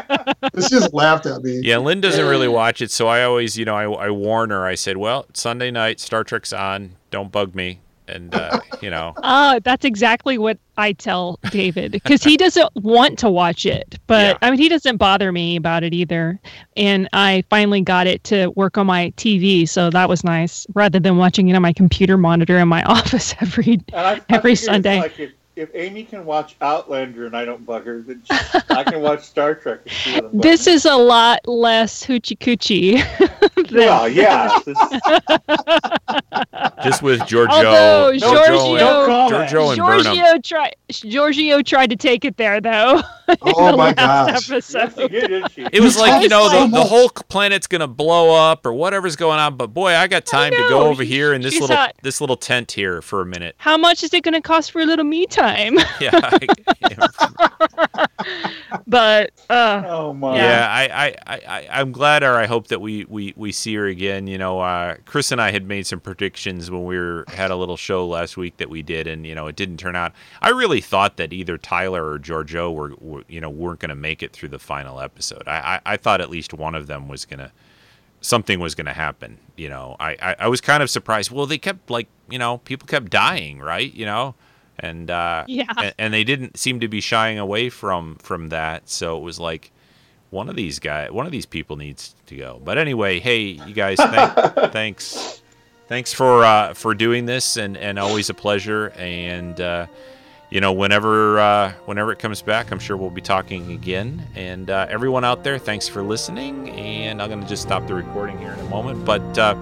she just laughed at me. Yeah, Lynn doesn't really watch it, so I always, you know, I, I warn her. I said, "Well, Sunday night, Star Trek's on. Don't bug me." And uh, [laughs] you know, Ah, that's exactly what I tell David because he doesn't want to watch it, but I mean he doesn't bother me about it either. And I finally got it to work on my TV, so that was nice rather than watching it on my computer monitor in my [laughs] office every. And I, I Every it's Sunday. Like if, if Amy can watch Outlander and I don't bug her, then she, I can watch Star Trek. And she This is a lot less hoochie coochie. [laughs] than- well, yeah. This- just with Georgiou, Although Georgiou, Georgiou- and, no comment. Georgiou and Burnham. Georgiou tried. Georgiou tried to take it there though. [laughs] Oh the my gosh. Yes, Episode. did, didn't? It was You like you know so the, the whole planet's gonna blow up or whatever's going on, but boy, I got time to go over here in this She's little not- this little tent here for a minute. How much is it going to cost for a little me time? [laughs] Yeah, I- [laughs] but uh, Oh my. yeah. I, I, I, I, I'm glad, or I hope that we, we, we see her again. You know, uh, Chris and I had made some predictions when we were had a little show last week that we did, and you know, it didn't turn out. I really thought that either Tyler or Georgiou were, were you know, weren't going to make it through the final episode. I, I, I thought at least one of them was going to something was going to happen. You know, I, I, I was kind of surprised. Well, they kept like, you know, people kept dying, right? You know, and uh, Yeah. and, and they didn't seem to be shying away from from that. So it was like one of these guys, one of these people needs to go. But anyway, hey, you guys, thank, [laughs] thanks. thanks for uh, for doing this, and and always a pleasure. And uh, you know, whenever uh, whenever it comes back, I'm sure we'll be talking again. And uh, everyone out there, thanks for listening. And I'm gonna just stop the recording here in a moment, but. Uh,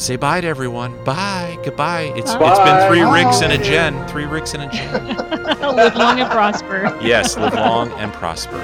say bye to everyone. Bye. Goodbye. It's Bye. it's been three Bye. Ricks and a Jen. Three Ricks and a Jen. [laughs] live long and prosper. yes, live long and prosper.